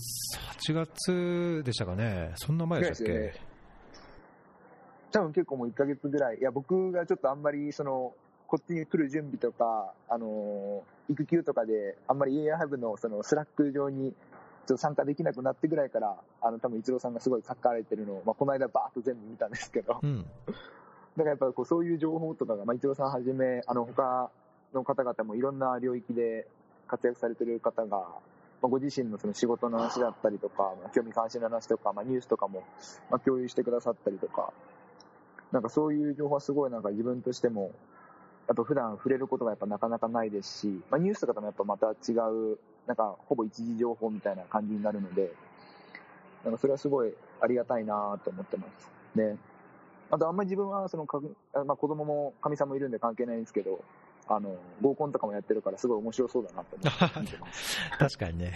8月でしたかね？そんな前でしたっけ？多分結構もう1ヶ月ぐらい。いや、僕がちょっとあんまり、その、こっちに来る準備とか、あのー育休とかで、あんまり AI ハブのそのスラック上に、ちょっと参加できなくなってぐらいから、あの、多分、一郎さんがすごい書かれてるのを、まあ、この間バーッと全部見たんですけど、うん。だからやっぱりこうそういう情報とかが、まあ、伊藤さんはじめ、あの他の方々もいろんな領域で活躍されてる方が、まあ、ご自身のその仕事の話だったりとか、まあ、興味関心の話とか、まあ、ニュースとかも、まあ、共有してくださったりとか、なんかそういう情報はすごいなんか自分としても、あと普段触れることがやっぱなかなかないですし、まあ、ニュースとかともやっぱまた違う、なんかほぼ一時情報みたいな感じになるので、なんかそれはすごいありがたいなと思ってます。ね。あとあんまり自分はそのか、まあ、子供もかみさんもいるんで関係ないんですけど、あの、合コンとかもやってるからすごい面白そうだなと思ってます。確かにね。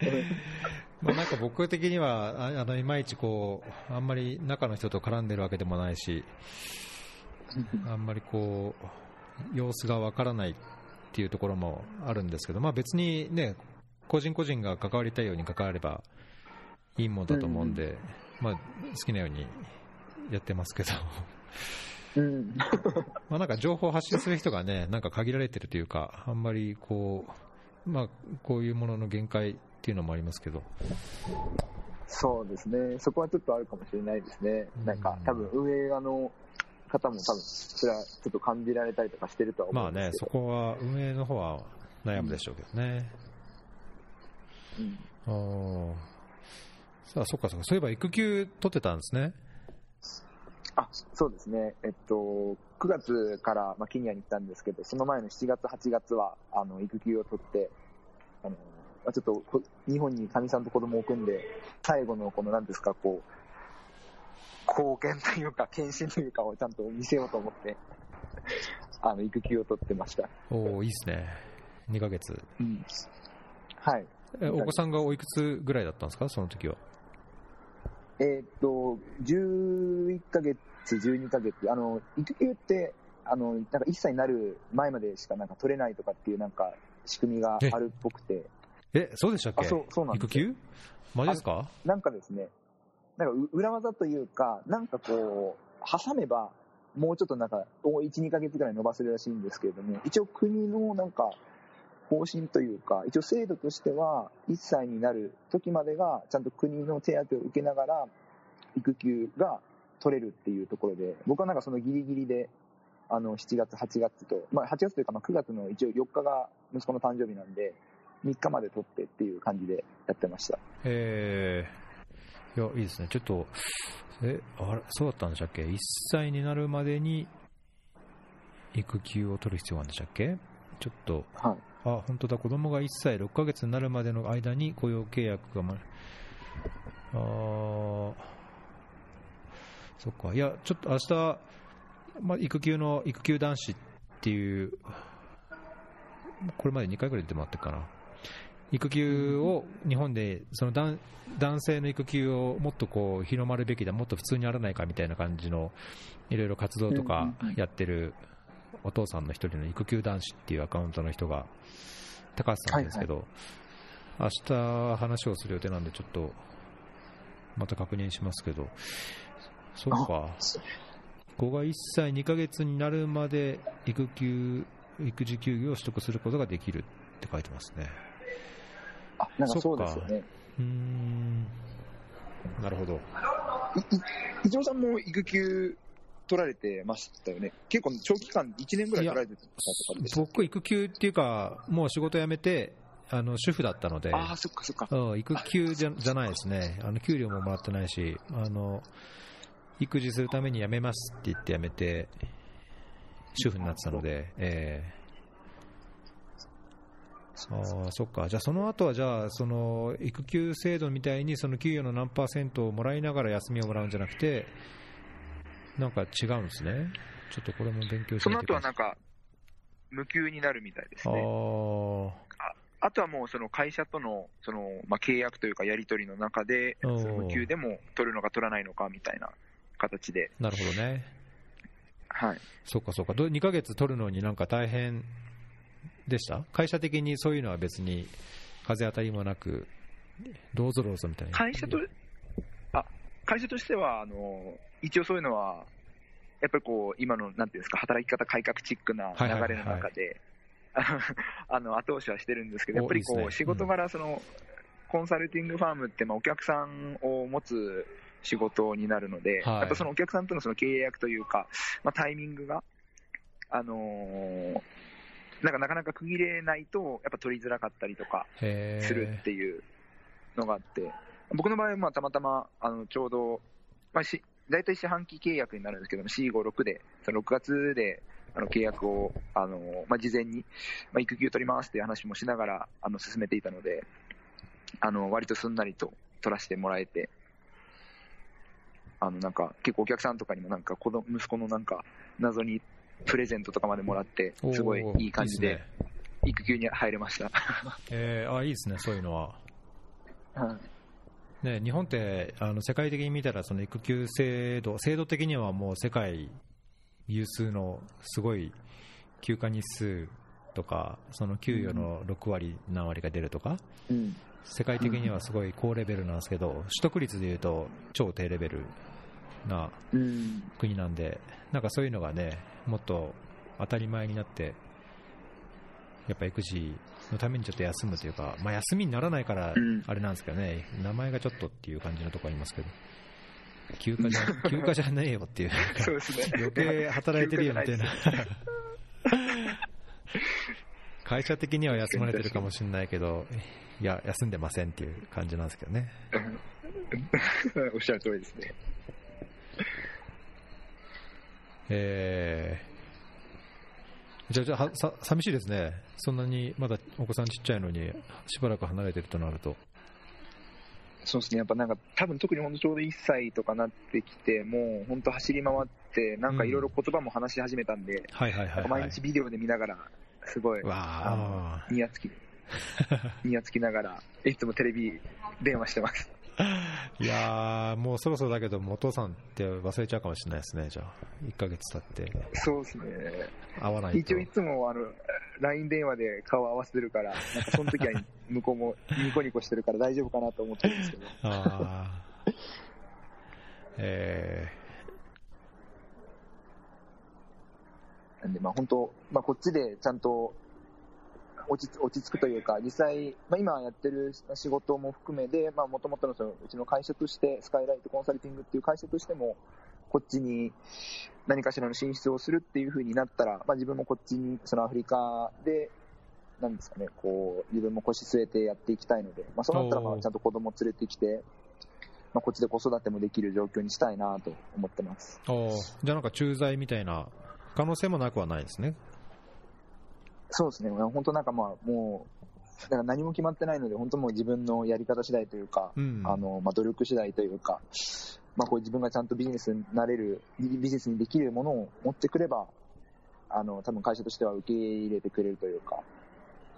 まあなんか僕的には、ああのいまいちこう、あんまり中の人と絡んでるわけでもないし、あんまりこう、様子がわからないっていうところもあるんですけど、まあ別にね、個人個人が関わりたいように関わればいいもんだと思うんで、まあ好きなようにやってますけど、うん。まあなんか情報を発信する人がね、なんか限られてるというか、あんまりこう、まあこういうものの限界っていうのもありますけど、そうですね。そこはちょっとあるかもしれないですね。なんか多分運営側の方も多分それはちょっと感じられたりとかしてるとはまあね、思うんですけど。そこは運営の方は悩むでしょうけどね。うんあーさあ、そっかそっか、そういえば育休取ってたんですね。あ、そうですね。えっと、9月から、まあ、ケニアに行ったんですけど、その前の7月、8月は、あの、育休を取って、あの、まあちょっとこ、日本にかみさんと子供を置くんで、最後のこの、なんですか、こう、貢献というか、献身というかをちゃんと見せようと思って、あの、育休を取ってました。おおいいですね。2ヶ月。うん。はい。えお子さんがおいくつぐらいだったんですか、その時は。えーっと、11ヶ月、12ヶ月、あの、育休って、あの、なんか1歳になる前までしかなんか取れないとかっていうなんか仕組みがあるっぽくて、え、そうでしたっけ？あそうそうなんです。よ育休？マジですか？なんかですね、なんかう裏技というか、なんかこう、挟めば、もうちょっとなんか、1、2ヶ月ぐらい伸ばせるらしいんですけれども、一応国のなんか、方針というか、一応制度としては、1歳になる時までが、ちゃんと国の手当を受けながら、育休が取れるっていうところで、僕はなんかそのギリギリで、あの、7月、8月と、まあ8月というか、まあ9月の一応4日が息子の誕生日なんで、3日まで取ってっていう感じでやってました。えー、いや、いいですね。ちょっと、え、あれ、そうだったんでしたっけ ?1 歳になるまでに育休を取る必要があるんでしたっけ？ちょっと、はい。あ、本当だ、子供が1歳6ヶ月になるまでの間に雇用契約がま、あーそっか、いや、ちょっと明日、まあ、育休の、育休男子っていう、これまで2回ぐらい出てもらってるかな。育休を日本で、その男男性の育休をもっとこう広まるべきだ、もっと普通にあらないかみたいな感じのいろいろ活動とかやってるお父さんの一人の育休男子っていうアカウントの人が、高橋さんですけど、明日話をする予定なんで、ちょっとまた確認しますけど、そうか、子が1歳2ヶ月になるまで育休、育児休業を取得することができるって書いてますね。あ、なんかそうですよね。うーん、なるほど。伊藤さんも育休取られてましたよね。結構長期間、1年ぐらい取られてた僕、育休っていうか、もう仕事辞めて、あの主婦だったので、ああ、そっかそっか。うん育休じゃじゃないですね、あの給料ももらってないしあの、育児するために辞めますって言って辞めて、主婦になってたので、えー、あーそっか、じゃあその後はじゃあその育休制度みたいにその給与の何パーセントをもらいながら休みをもらうんじゃなくて、なんか違うんですね、ちょっとこれも勉強してその。後はいなんか、無給になるみたいですあね。ーあとはもうその会社とのその、まあ、契約というかやり取りの中で、無給でも取るのか取らないのかみたいな形で、なるほどね。はい、そうかそうか、ど2ヶ月取るのになんか大変でした？会社的にそういうのは別に風当たりもなく、どうぞどうぞみたいな。会社とあ会社としてはあの、一応そういうのは、やっぱりこう今のなんていうんですか、働き方改革チックな流れの中で、あの後押しはしてるんですけど、やっぱりこう仕事柄その、コンサルティングファームってまあお客さんを持つ仕事になるので、はい。やっぱそのお客さんとのその契約というか、まあ、タイミングが、あのーなんかなかなか区切れないと、やっぱ取りづらかったりとかするっていうのがあって、僕の場合はまあたまたまあのちょうど、まあ、し大体四半期契約になるんですけども、4、5、6で、その6月であの契約を、あのまあ、事前に、まあ、育休取りますっていう話もしながらあの進めていたので、あの割とすんなりと取らせてもらえて、あのなんか結構お客さんとかにもなんか子供息子のなんか謎にプレゼントとかまでもらって、すごいいい感じで育休に入れました。えーあいいですね、そういうのは。はいね、日本ってあの世界的に見たらその育休制度、制度的にはもう世界有数のすごい休暇日数とか、その給与の6割、何割が出るとか、うん世界的にはすごい高レベルなんですけど、取得率でいうと超低レベルなうん国なんで、なんかそういうのがね、もっと当たり前になって、やっぱ育児のためにちょっと休むというか、まあ、休みにならないからうんあれなんですけどね、名前がちょっとっていう感じのところありますけど、休暇じゃ 休暇じゃねえよっていう、そうですね。余計働いてるよみたいな 会社的には休まれてるかもしれないけど、いや、休んでませんっていう感じなんですけどね。う んおっしゃる通りですね。えー、じゃあ、じゃあはさ、寂しいですね。そんなにまだお子さんちっちゃいのに、しばらく離れてるとなると。そうですね。やっぱなんか、多分特に本当ちょうど1歳とかなってきて、もう本当走り回って、なんかいろいろ言葉も話し始めたんで、はいはいはい、はい。毎日ビデオで見ながら、すごい、わあ。ニヤつき、ニヤつきながら、いつもテレビ電話してます。いやー、もうそろそろだけど、お父さんって忘れちゃうかもしれないですね、じゃあ。1ヶ月経って、そうですね。会わないと。一応いつもあの、LINE 電話で顔合わせてるから、なんかその時は向こうもニコニコしてるから大丈夫かなと思ってるんですけど。あーえなんで、まあ本当、まあこっちでちゃんと落ち落ち着くというか、実際、まあ今やってる仕事も含めで、まあもともとのそのうちの会社として、スカイライトコンサルティングっていう会社としても、こっちに何かしらの進出をするっていう風になったら、まあ自分もこっちに、そのアフリカで、なんですかね、こう、自分も腰据えてやっていきたいので、まあそうなったらまあちゃんと子供連れてきて、まあこっちで子育てもできる状況にしたいなと思ってます。じゃあなんか駐在みたいな可能性もなくはないですね。そうですね、本当なんかまあ、もう、だから何も決まってないので、本当もう自分のやり方次第というか、うん。あのまあ、努力次第というか、まあ、こう自分がちゃんとビジネスになれる、ビビジネスにできるものを持ってくれば、あの多分会社としては受け入れてくれるというか、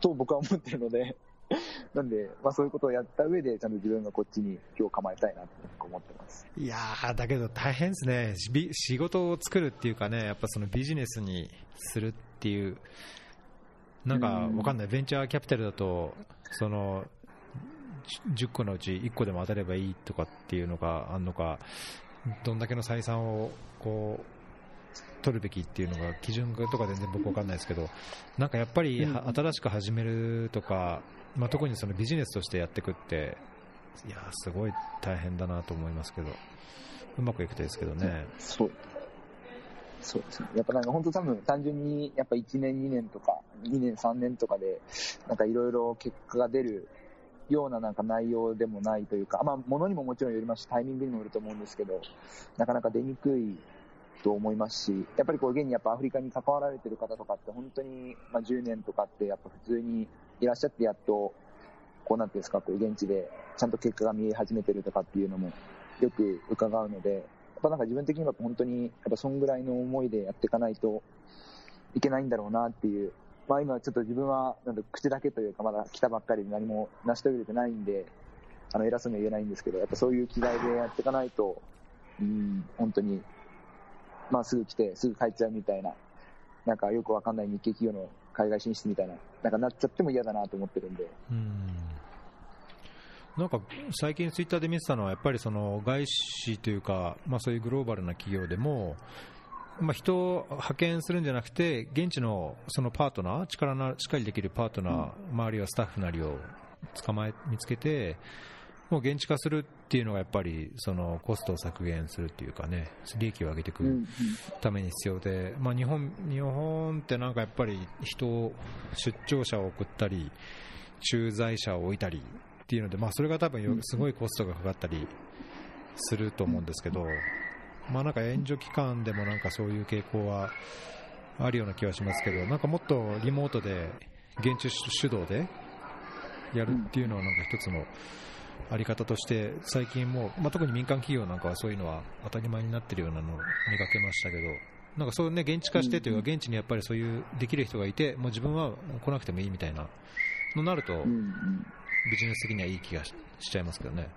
と僕は思ってるので、なんで、まあ、そういうことをやった上で、ちゃんと自分がこっちに今日構えたいなと思ってます。いやー、だけど大変ですね。仕事を作るっていうかね、やっぱそのビジネスにするっていう、なんかうんわかんない、ベンチャーキャピタルだと、その、じ10個のうち1個でも当たればいいとかっていうのがあるのか、どんだけの採算をこう取るべきっていうのが基準とか全然僕わかんないですけど、なんかやっぱり新しく始めるとか、まあ、特にそのビジネスとしてやっていくって、いやーすごい大変だなと思いますけど、うまくいくといいですけどね。そう。そうですね。やっぱなんか本当多分単純にやっぱ1年2年とか2年3年とかでなんかいろいろ結果が出るようななんか内容でもないというか、まあものにももちろんよりますしタイミングにもよると思うんですけど、なかなか出にくいと思いますし、やっぱりこう現にやっぱアフリカに関わられてる方とかって本当にまあ10年とかってやっぱ普通にいらっしゃってやっとこうなんていうんですか、こう現地でちゃんと結果が見え始めてるとかっていうのもよく伺うので、ぱなんか自分的には本当に、やっぱそんぐらいの思いでやっていかないといけないんだろうなっていう、まあ今ちょっと自分はなん口だけというかまだ来たばっかりで何も成し遂げれてないんで、あの偉そうには言えないんですけど、やっぱそういう気概でやっていかないと、うん、本当に、まあすぐ来てすぐ帰っちゃうみたいな、なんかよくわかんない日系企業の海外進出みたいな、なんかなっちゃっても嫌だなと思ってるんで。うんなんか最近、ツイッターで見てたのは、やっぱりその外資というか、まあ、そういうグローバルな企業でも、まあ、人を派遣するんじゃなくて、現地のそのパートナー、力なしっかりできるパートナー、うん、あるいはスタッフなりを捕まえ見つけて、もう現地化するっていうのがやっぱりそのコストを削減するっていうかね、利益を上げていくために必要で、まあ、日本日本ってなんかやっぱり人、出張者を送ったり、駐在者を置いたりっていうので、まあ、それが多分すごいコストがかかったりすると思うんですけど、まあ、なんか援助機関でもなんかそういう傾向はあるような気はしますけど、なんかもっとリモートで現地主導でやるっていうのはなんか一つのあり方として最近もう、まあ、特に民間企業なんかはそういうのは当たり前になってるようなのを見かけましたけどなんかそうね現地化してというか現地にやっぱりそういうできる人がいてもう自分は来なくてもいいみたいなのなるとビジネス的にはいい気がしちゃいますけどね。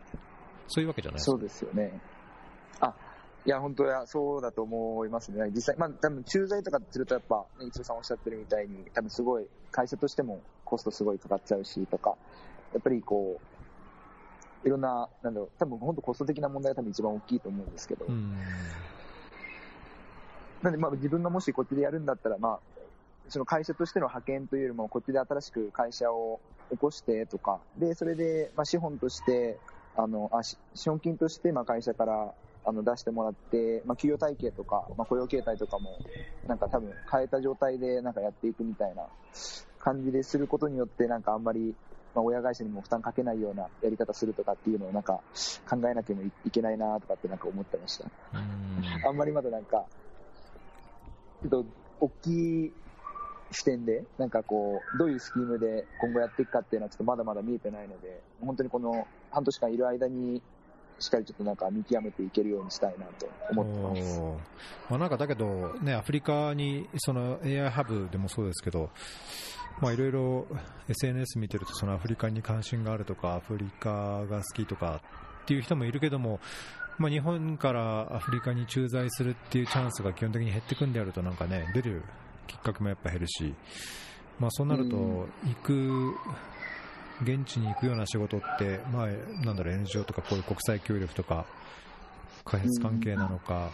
そういうわけじゃないそうですよね。あ、いや、本当や、そうだと思いますね。実際、まあ、多分駐在とかするとやっぱ、ね、一郎さんおっしゃってるみたいに、多分すごい、会社としてもコストすごいかかっちゃうし、とか、やっぱりこう、いろんな、なんだろう、多分本当コスト的な問題が多分一番大きいと思うんですけど、なんでまあ自分がもしこっちでやるんだったら、まあ、その会社としての派遣というよりも、こっちで新しく会社を起こしてとか、で、それで、まあ、資本として、あの、あ資本金として、まあ、会社からあの出してもらって、まあ、給与体系とか、まあ、雇用形態とかも、なんか多分変えた状態でなんかやっていくみたいな感じですることによって、なんかあんまり、まあ、親会社にも負担かけないようなやり方するとかっていうのをなんか考えなきゃいけないなとかってなんか思ってました。あんまりまだなんか、ちょっと大きい視点で、なんかこう、どういうスキームで今後やっていくかっていうのはちょっとまだまだ見えてないので、本当にこの半年間いる間に、しっかりちょっとなんか見極めていけるようにしたいなと思ってます。まあ、なんかだけど、ね、アフリカに、その AI ハブでもそうですけど、まあいろいろ SNS 見てるとそのアフリカに関心があるとか、アフリカが好きとかっていう人もいるけども、まあ日本からアフリカに駐在するっていうチャンスが基本的に減ってくんであるとなんかね、出るきっかけもやっぱ減るし、まあ、そうなると、行く、現地に行くような仕事って、まあ、なんだろう、NGO とかこういう国際協力とか、開発関係なのか、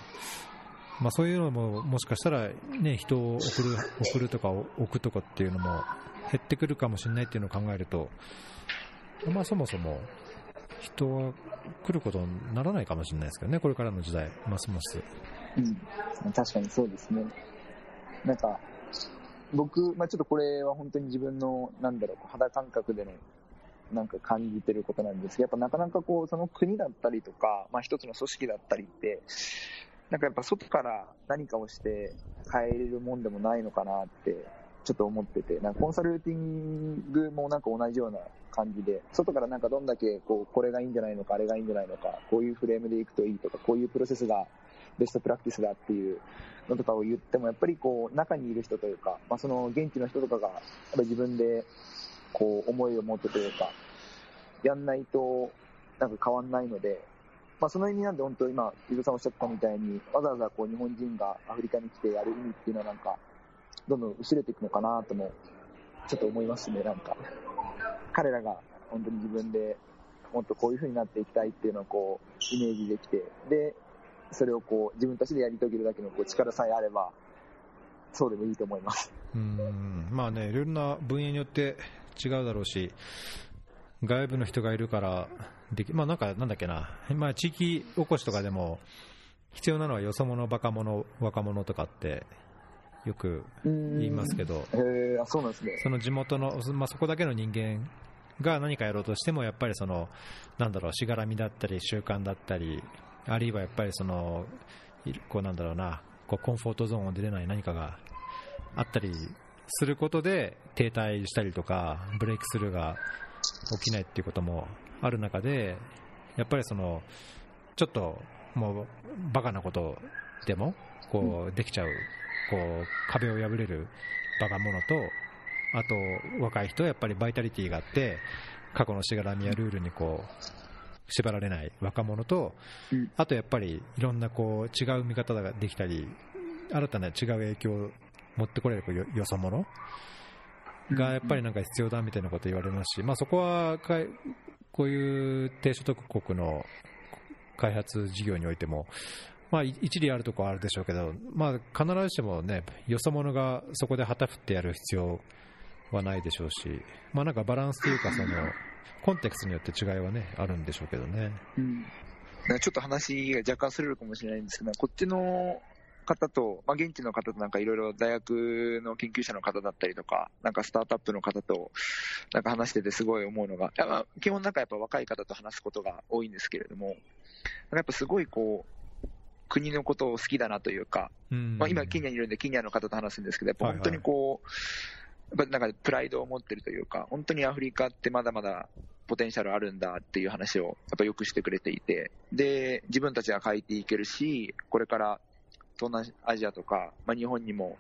まあ、そういうのももしかしたら、ね、人を送る送るとか置くとかっていうのも減ってくるかもしれないっていうのを考えると、まあ、そもそも人は来ることにならないかもしれないですけどね、これからの時代、ますます。うん、確かにそうですね。なんか、僕、まあ、ちょっとこれは本当に自分の、なんだろう、肌感覚での、なんか感じてることなんですけど、やっぱなかなかこう、その国だったりとか、まあ、一つの組織だったりって、なんかやっぱ外から何かをして変えれるもんでもないのかなって、ちょっと思ってて、なんかコンサルティングもなんか同じような感じで、外からなんかどんだけこう、これがいいんじゃないのか、あれがいいんじゃないのか、こういうフレームでいくといいとか、こういうプロセスがベストプラクティスだっていうのとかを言っても、やっぱりこう、中にいる人というか、まあ、その現地の人とかが、やっぱ自分で、こう、思いを持ってというか、やんないと、なんか変わんないので、まあ、その意味なんで本当今、伊藤さんおっしゃったみたいに、わざわざこう、日本人がアフリカに来てやる意味っていうのはなんか、どんどん薄れていくのかなとも、ちょっと思いますね、なんか。彼らが本当に自分で、もっとこういう風になっていきたいっていうのをこう、イメージできて、で、それをこう自分たちでやり遂げるだけのこう力さえあれば、そうでもいいと思います。うん。まあね、いろんな分野によって違うだろうし、外部の人がいるからでき、まあ、なんか、なんだっけな、まあ、地域おこしとかでも、必要なのはよそ者、バカ者、若者とかってよく言いますけど、へえあ、そうなんですね。その地元の、まあ、そこだけの人間が何かやろうとしても、やっぱりその、なんだろう、しがらみだったり、習慣だったり、あるいはやっぱりその、いこうなんだろうな、こうコンフォートゾーンを出れない何かがあったりすることで、停滞したりとか、ブレイクスルーが起きないっていうこともある中で、やっぱりその、ちょっともうバカなことでもこうできちゃう、こう壁を破れるバカ者と、あと若い人はやっぱりバイタリティがあって、過去のしがらみやルールにこう縛られない若者とうん、あとやっぱりいろんなこう違う見方ができたり、新たな違う影響を持ってこれるよよそ者がやっぱりなんか必要だみたいなこと言われますし、まあ、そこはかいこういう低所得国の開発事業においても、まあ、い一理あるところはあるでしょうけど、まあ、必ずしもね、よそ者がそこで旗振ってやる必要はないでしょうし、まあ、なんかバランスというかその、コンテクストによって違いはね、あるんでしょうけどね。うんちょっと話が若干それるかもしれないんですけど、こっちの方と、まあ、現地の方となんかいろいろ大学の研究者の方だったりとか、なんかスタートアップの方となんか話しててすごい思うのが、基本なんかやっぱ若い方と話すことが多いんですけれども、やっぱすごいこう、国のことを好きだなというか、うんまあ、今、ケニアにいるんで、ケニアの方と話すんですけど、やっぱはいはい本当にこう、やっぱなんかプライドを持ってるというか、本当にアフリカってまだまだポテンシャルあるんだっていう話をやっぱよくしてくれていて、で、自分たちが書いていけるし、これから東南アジアとか、まあ、日本にも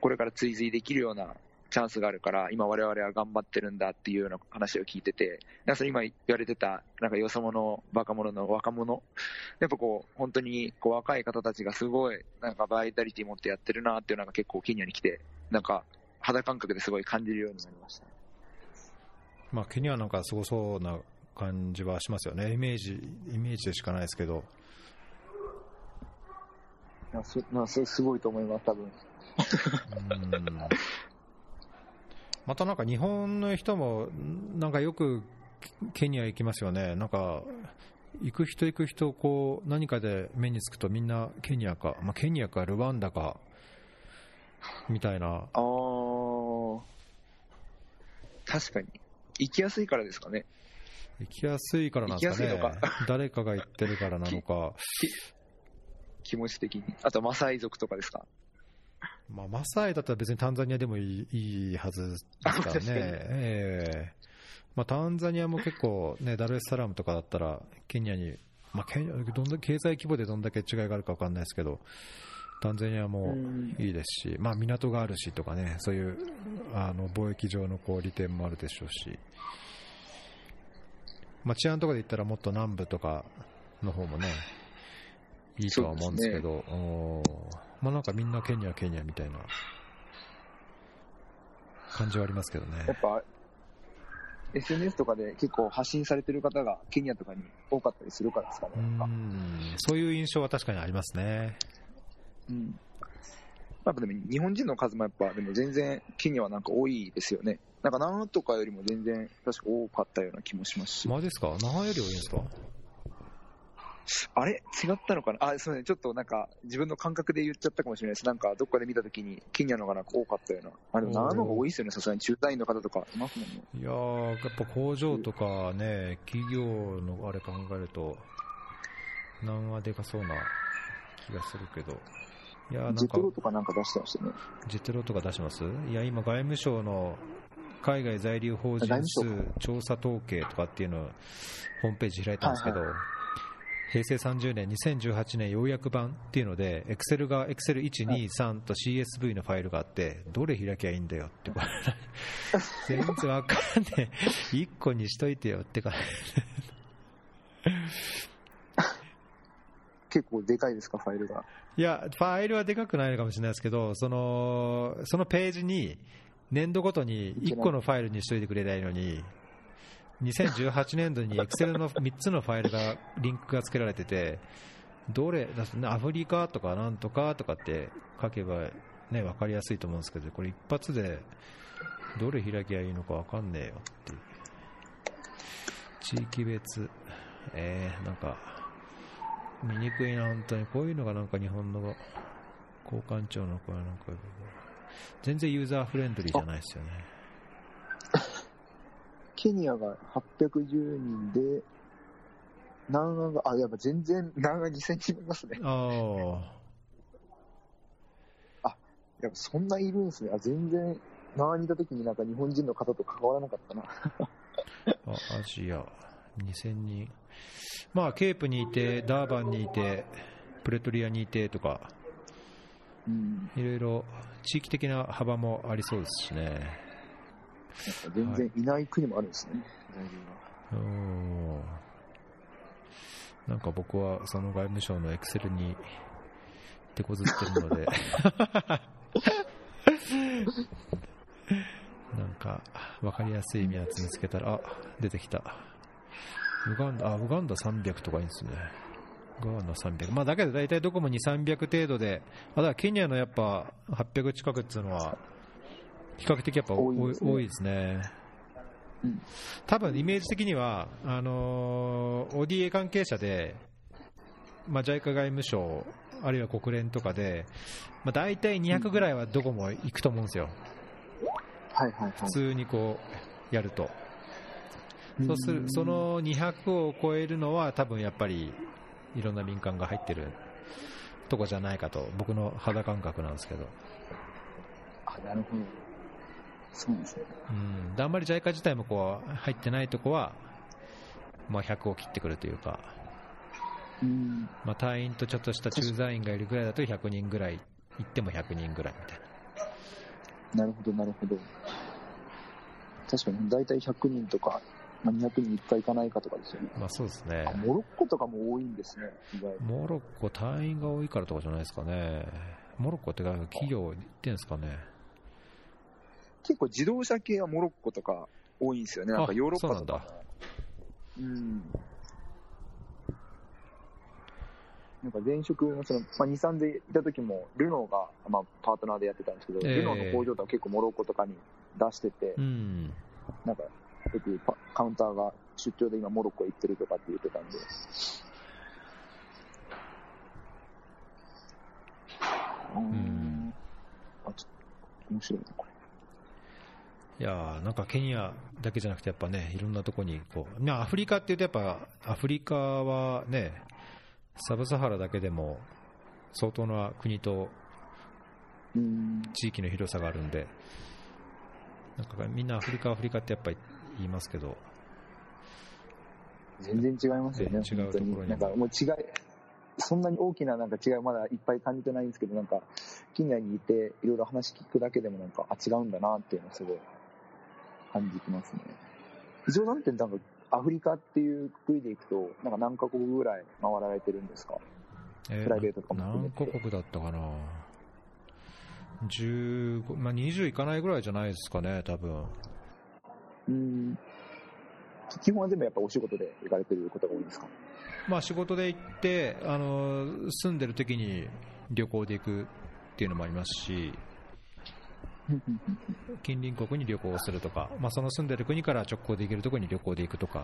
これから追随できるようなチャンスがあるから、今我々は頑張ってるんだっていうような話を聞いてて、なんか今言われてた、なんかよそ者、バカ者の若者、やっぱこう、本当にこう若い方たちがすごい、なんかバイタリティ持ってやってるなっていうのが結構ケニアに来て、なんか肌感覚ですごい感じるようになりました。まあ、ケニアなんかすごそうな感じはしますよね、イメージイメージでしかないですけど、いやそなんかすすごいと思います、多分。うん。またなんか日本の人も、なんかよくケニア行きますよね、なんか行く人行く人、こう何かで目につくとみんなケニアか、まあ、ケニアかルワンダか。みたいな、確かに。行きやすいからですかね。行きやすいからなんですかねか、誰かが行ってるからなのか、気持ち的に。あと、マサイ族とかですか。まあ、マサイだったら別にタンザニアでもいいいいはずですからね、ええまあ、タンザニアも結構、ね、ダルエスサラムとかだったら、ケニアに、まあ、ケニアどんだ経済規模でどんだけ違いがあるか分かんないですけど、タンザニアもうんいいですし、まあ、港があるしとかね、そういうあの貿易上のこう利点もあるでしょうし、まあ、治安とかで言ったらもっと南部とかの方もね、いいとは思うんですけど、おーまあ、なんかみんなケニア、ケニアみたいな感じはありますけどねやっ。ぱ、SNS とかで結構発信されてる方がケニアとかに多かったりするからですかね。うんそういう印象は確かにありますね。うん。やっぱでも日本人の数もやっぱでも全然ケニアはなんか多いですよね。なんか長野とかよりも全然確か多かったような気もしますし。マジですか？那覇より多いんですか？あれ？違ったのかな？あ、すみません。ちょっとなんか自分の感覚で言っちゃったかもしれないです。なんかどっかで見たときにケニアの方がな？んか多かったような。あ、でも長野の方が多いですよね。さすがに駐在員の方とかいますもんね。いやー、やっぱ工場とかね、企業のあれ考えると、難はでかそうな気がするけど。いやーなんか。ジェト、ロとかなんか出してましたね。ジェトロとか出します？いや、今、外務省の海外在留邦人外数務調査統計とかっていうのをホームページ開いたんですけど、平成30年、2018年要約版っていうので、Excel が Excel123 と CSV のファイルがあって、どれ開きゃいいんだよって、全然わかんねえ、1個にしといてよってか、結構でかいですか、ファイルが？いや、ファイルはでかくないのかもしれないですけど、そのそのページに年度ごとに1個のファイルにしといてくれりゃいいのに、2018年度に Excel の 3つのファイルが、リンクが付けられてて、どれ、アフリカとかなんとかとかって書けば、ね、分かりやすいと思うんですけど、これ一発でどれ開きゃいいのか分かんねえよっていう。地域別、えー、なんか、見にくいな、本当に。こういうのがなんか日本の交換庁のこれなんか、全然ユーザーフレンドリーじゃないですよね。ケニアが810人で、南アが、あ、やっぱ全然南ア2000人いますね。あやっぱそんないるんですね。あ、全然、南アにいた時になんか日本人の方と関わらなかったな。あ、アジア、2000人。まあ、ケープにいて、ダーバンにいて、プレトリアにいてとか、うん。いろいろ地域的な幅もありそうですしね。全然いない国もあるんですね。在留がうんなんか僕はその外務省のエクセルに手こずってるので なんか分かりやすいやつ見つけたらあ出てきたウガンダあウガンダ300とかいいんですね。ウガンダ300まあだけど大体どこも2、300程度であだからケニアのやっぱ800近くっていうのは比較的やっぱ多いですね。多いですね。うん。多分イメージ的にはあのー ODA 関係者で、まあ、JICA 外務省あるいは国連とかで、まあ、大体200ぐらいはどこも行くと思うんですよ、はいはいはい。普通にこうやると、そうするそ、の200を超えるのは多分やっぱりいろんな民間が入ってるとこじゃないかと僕の肌感覚なんですけど、あ、なるほど。そうですね。うん、であんまり JICA 自体もこう入ってないとこは、まあ、100を切ってくるというか、うん。まあ、隊員とちょっとした駐在員がいるぐらいだと100人ぐらい行っても100人ぐらいみたいななるほど、なるほど。確かに、大体100人とか、まあ、200人1回行かないかとかですよね。まあそうですねあ、モロッコとかも多いんですね、モロッコ隊員が多いからとかじゃないですかねモロッコって企業行ってんですかね結構自動車系はモロッコとか多いんですよね。なんかあヨーロッパとそうなんか。うん。なんか前職のその、まあ、日産でいた時も、ルノーが、まあ、パートナーでやってたんですけど、ええルノーの工場とか結構モロッコとかに出してて、うんなんか、よくパカウンターが出張で今モロッコ行ってるとかって言ってたんで。うーんん。あ、ちょっと、面白いな、これ。いやーなんかケニアだけじゃなくてやっぱねいろんなとこにこう、まあ、アフリカっていうとやっぱアフリカはねサブサハラだけでも相当な国と。地域の広さがあるんでなんかみんなアフリカアフリカってやっぱり言いますけど。全然違いますよね、ね違うところに。なんかもう違い、そんなに大きななんか違いはまだいっぱい感じてないんですけど、なんか、近内にいて、いろいろ話聞くだけでもなんか、あ、違うんだなっていうのをすごい感じてますね。藤尾さんってなんか、アフリカっていうくくりでいくと、なんか何カ国ぐらい回られてるんですかえープライベートとかも含め何てカ国だったかな15、まあ、20いかないぐらいじゃないですかね多分うーん。基本は全部やっぱお仕事で行かれてることが多いんですか？まあ仕事で行ってあの住んでる時に旅行で行くっていうのもありますし 近隣国に旅行をするとか、まあ、その住んでる国から直行で行けるところに旅行で行くとか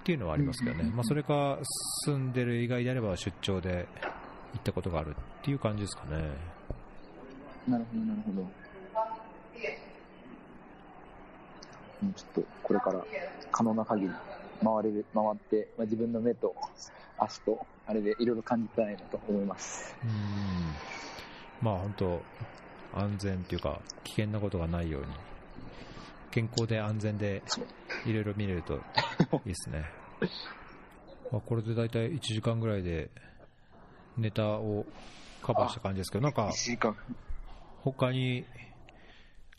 っていうのはありますけどね、まあ、それか住んでる以外であれば出張で行ったことがあるっていう感じですかね。なるほど、なるほど。うんちょっと、これから可能な限り回れる、回って、まあ、自分の目と足と、あれでいろいろ感じたいなと思います。うんまあ本当、安全っていうか、危険なことがないように、健康で安全でいろいろ見れるといいですね。まあこれで大体1時間ぐらいでネタをカバーした感じですけど、なんか1時間。他に、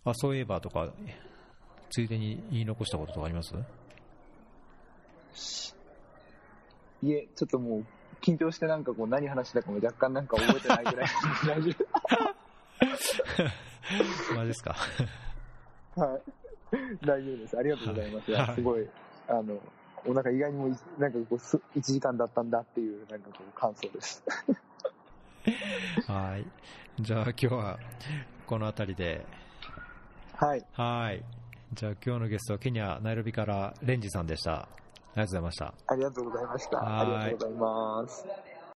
あ、そういえばとか、ついでに言い残したこととかあります？いえ、ちょっともう、緊張してなんかこう何話したかも若干なんか覚えてないぐらい大丈 マジですか？夫。はい。大丈夫です。ありがとうございます。はいすごい、あの、お腹意外にもい、なんかこうす、1時間だったんだっていう、なんかこう、感想です。はい。じゃあ今日はこの辺りで、はい。はい。じゃあ今日のゲストはケニア、ナイロビからレンジさんでした。ありがとうございました。ありがとうございました。はいありがとうございます。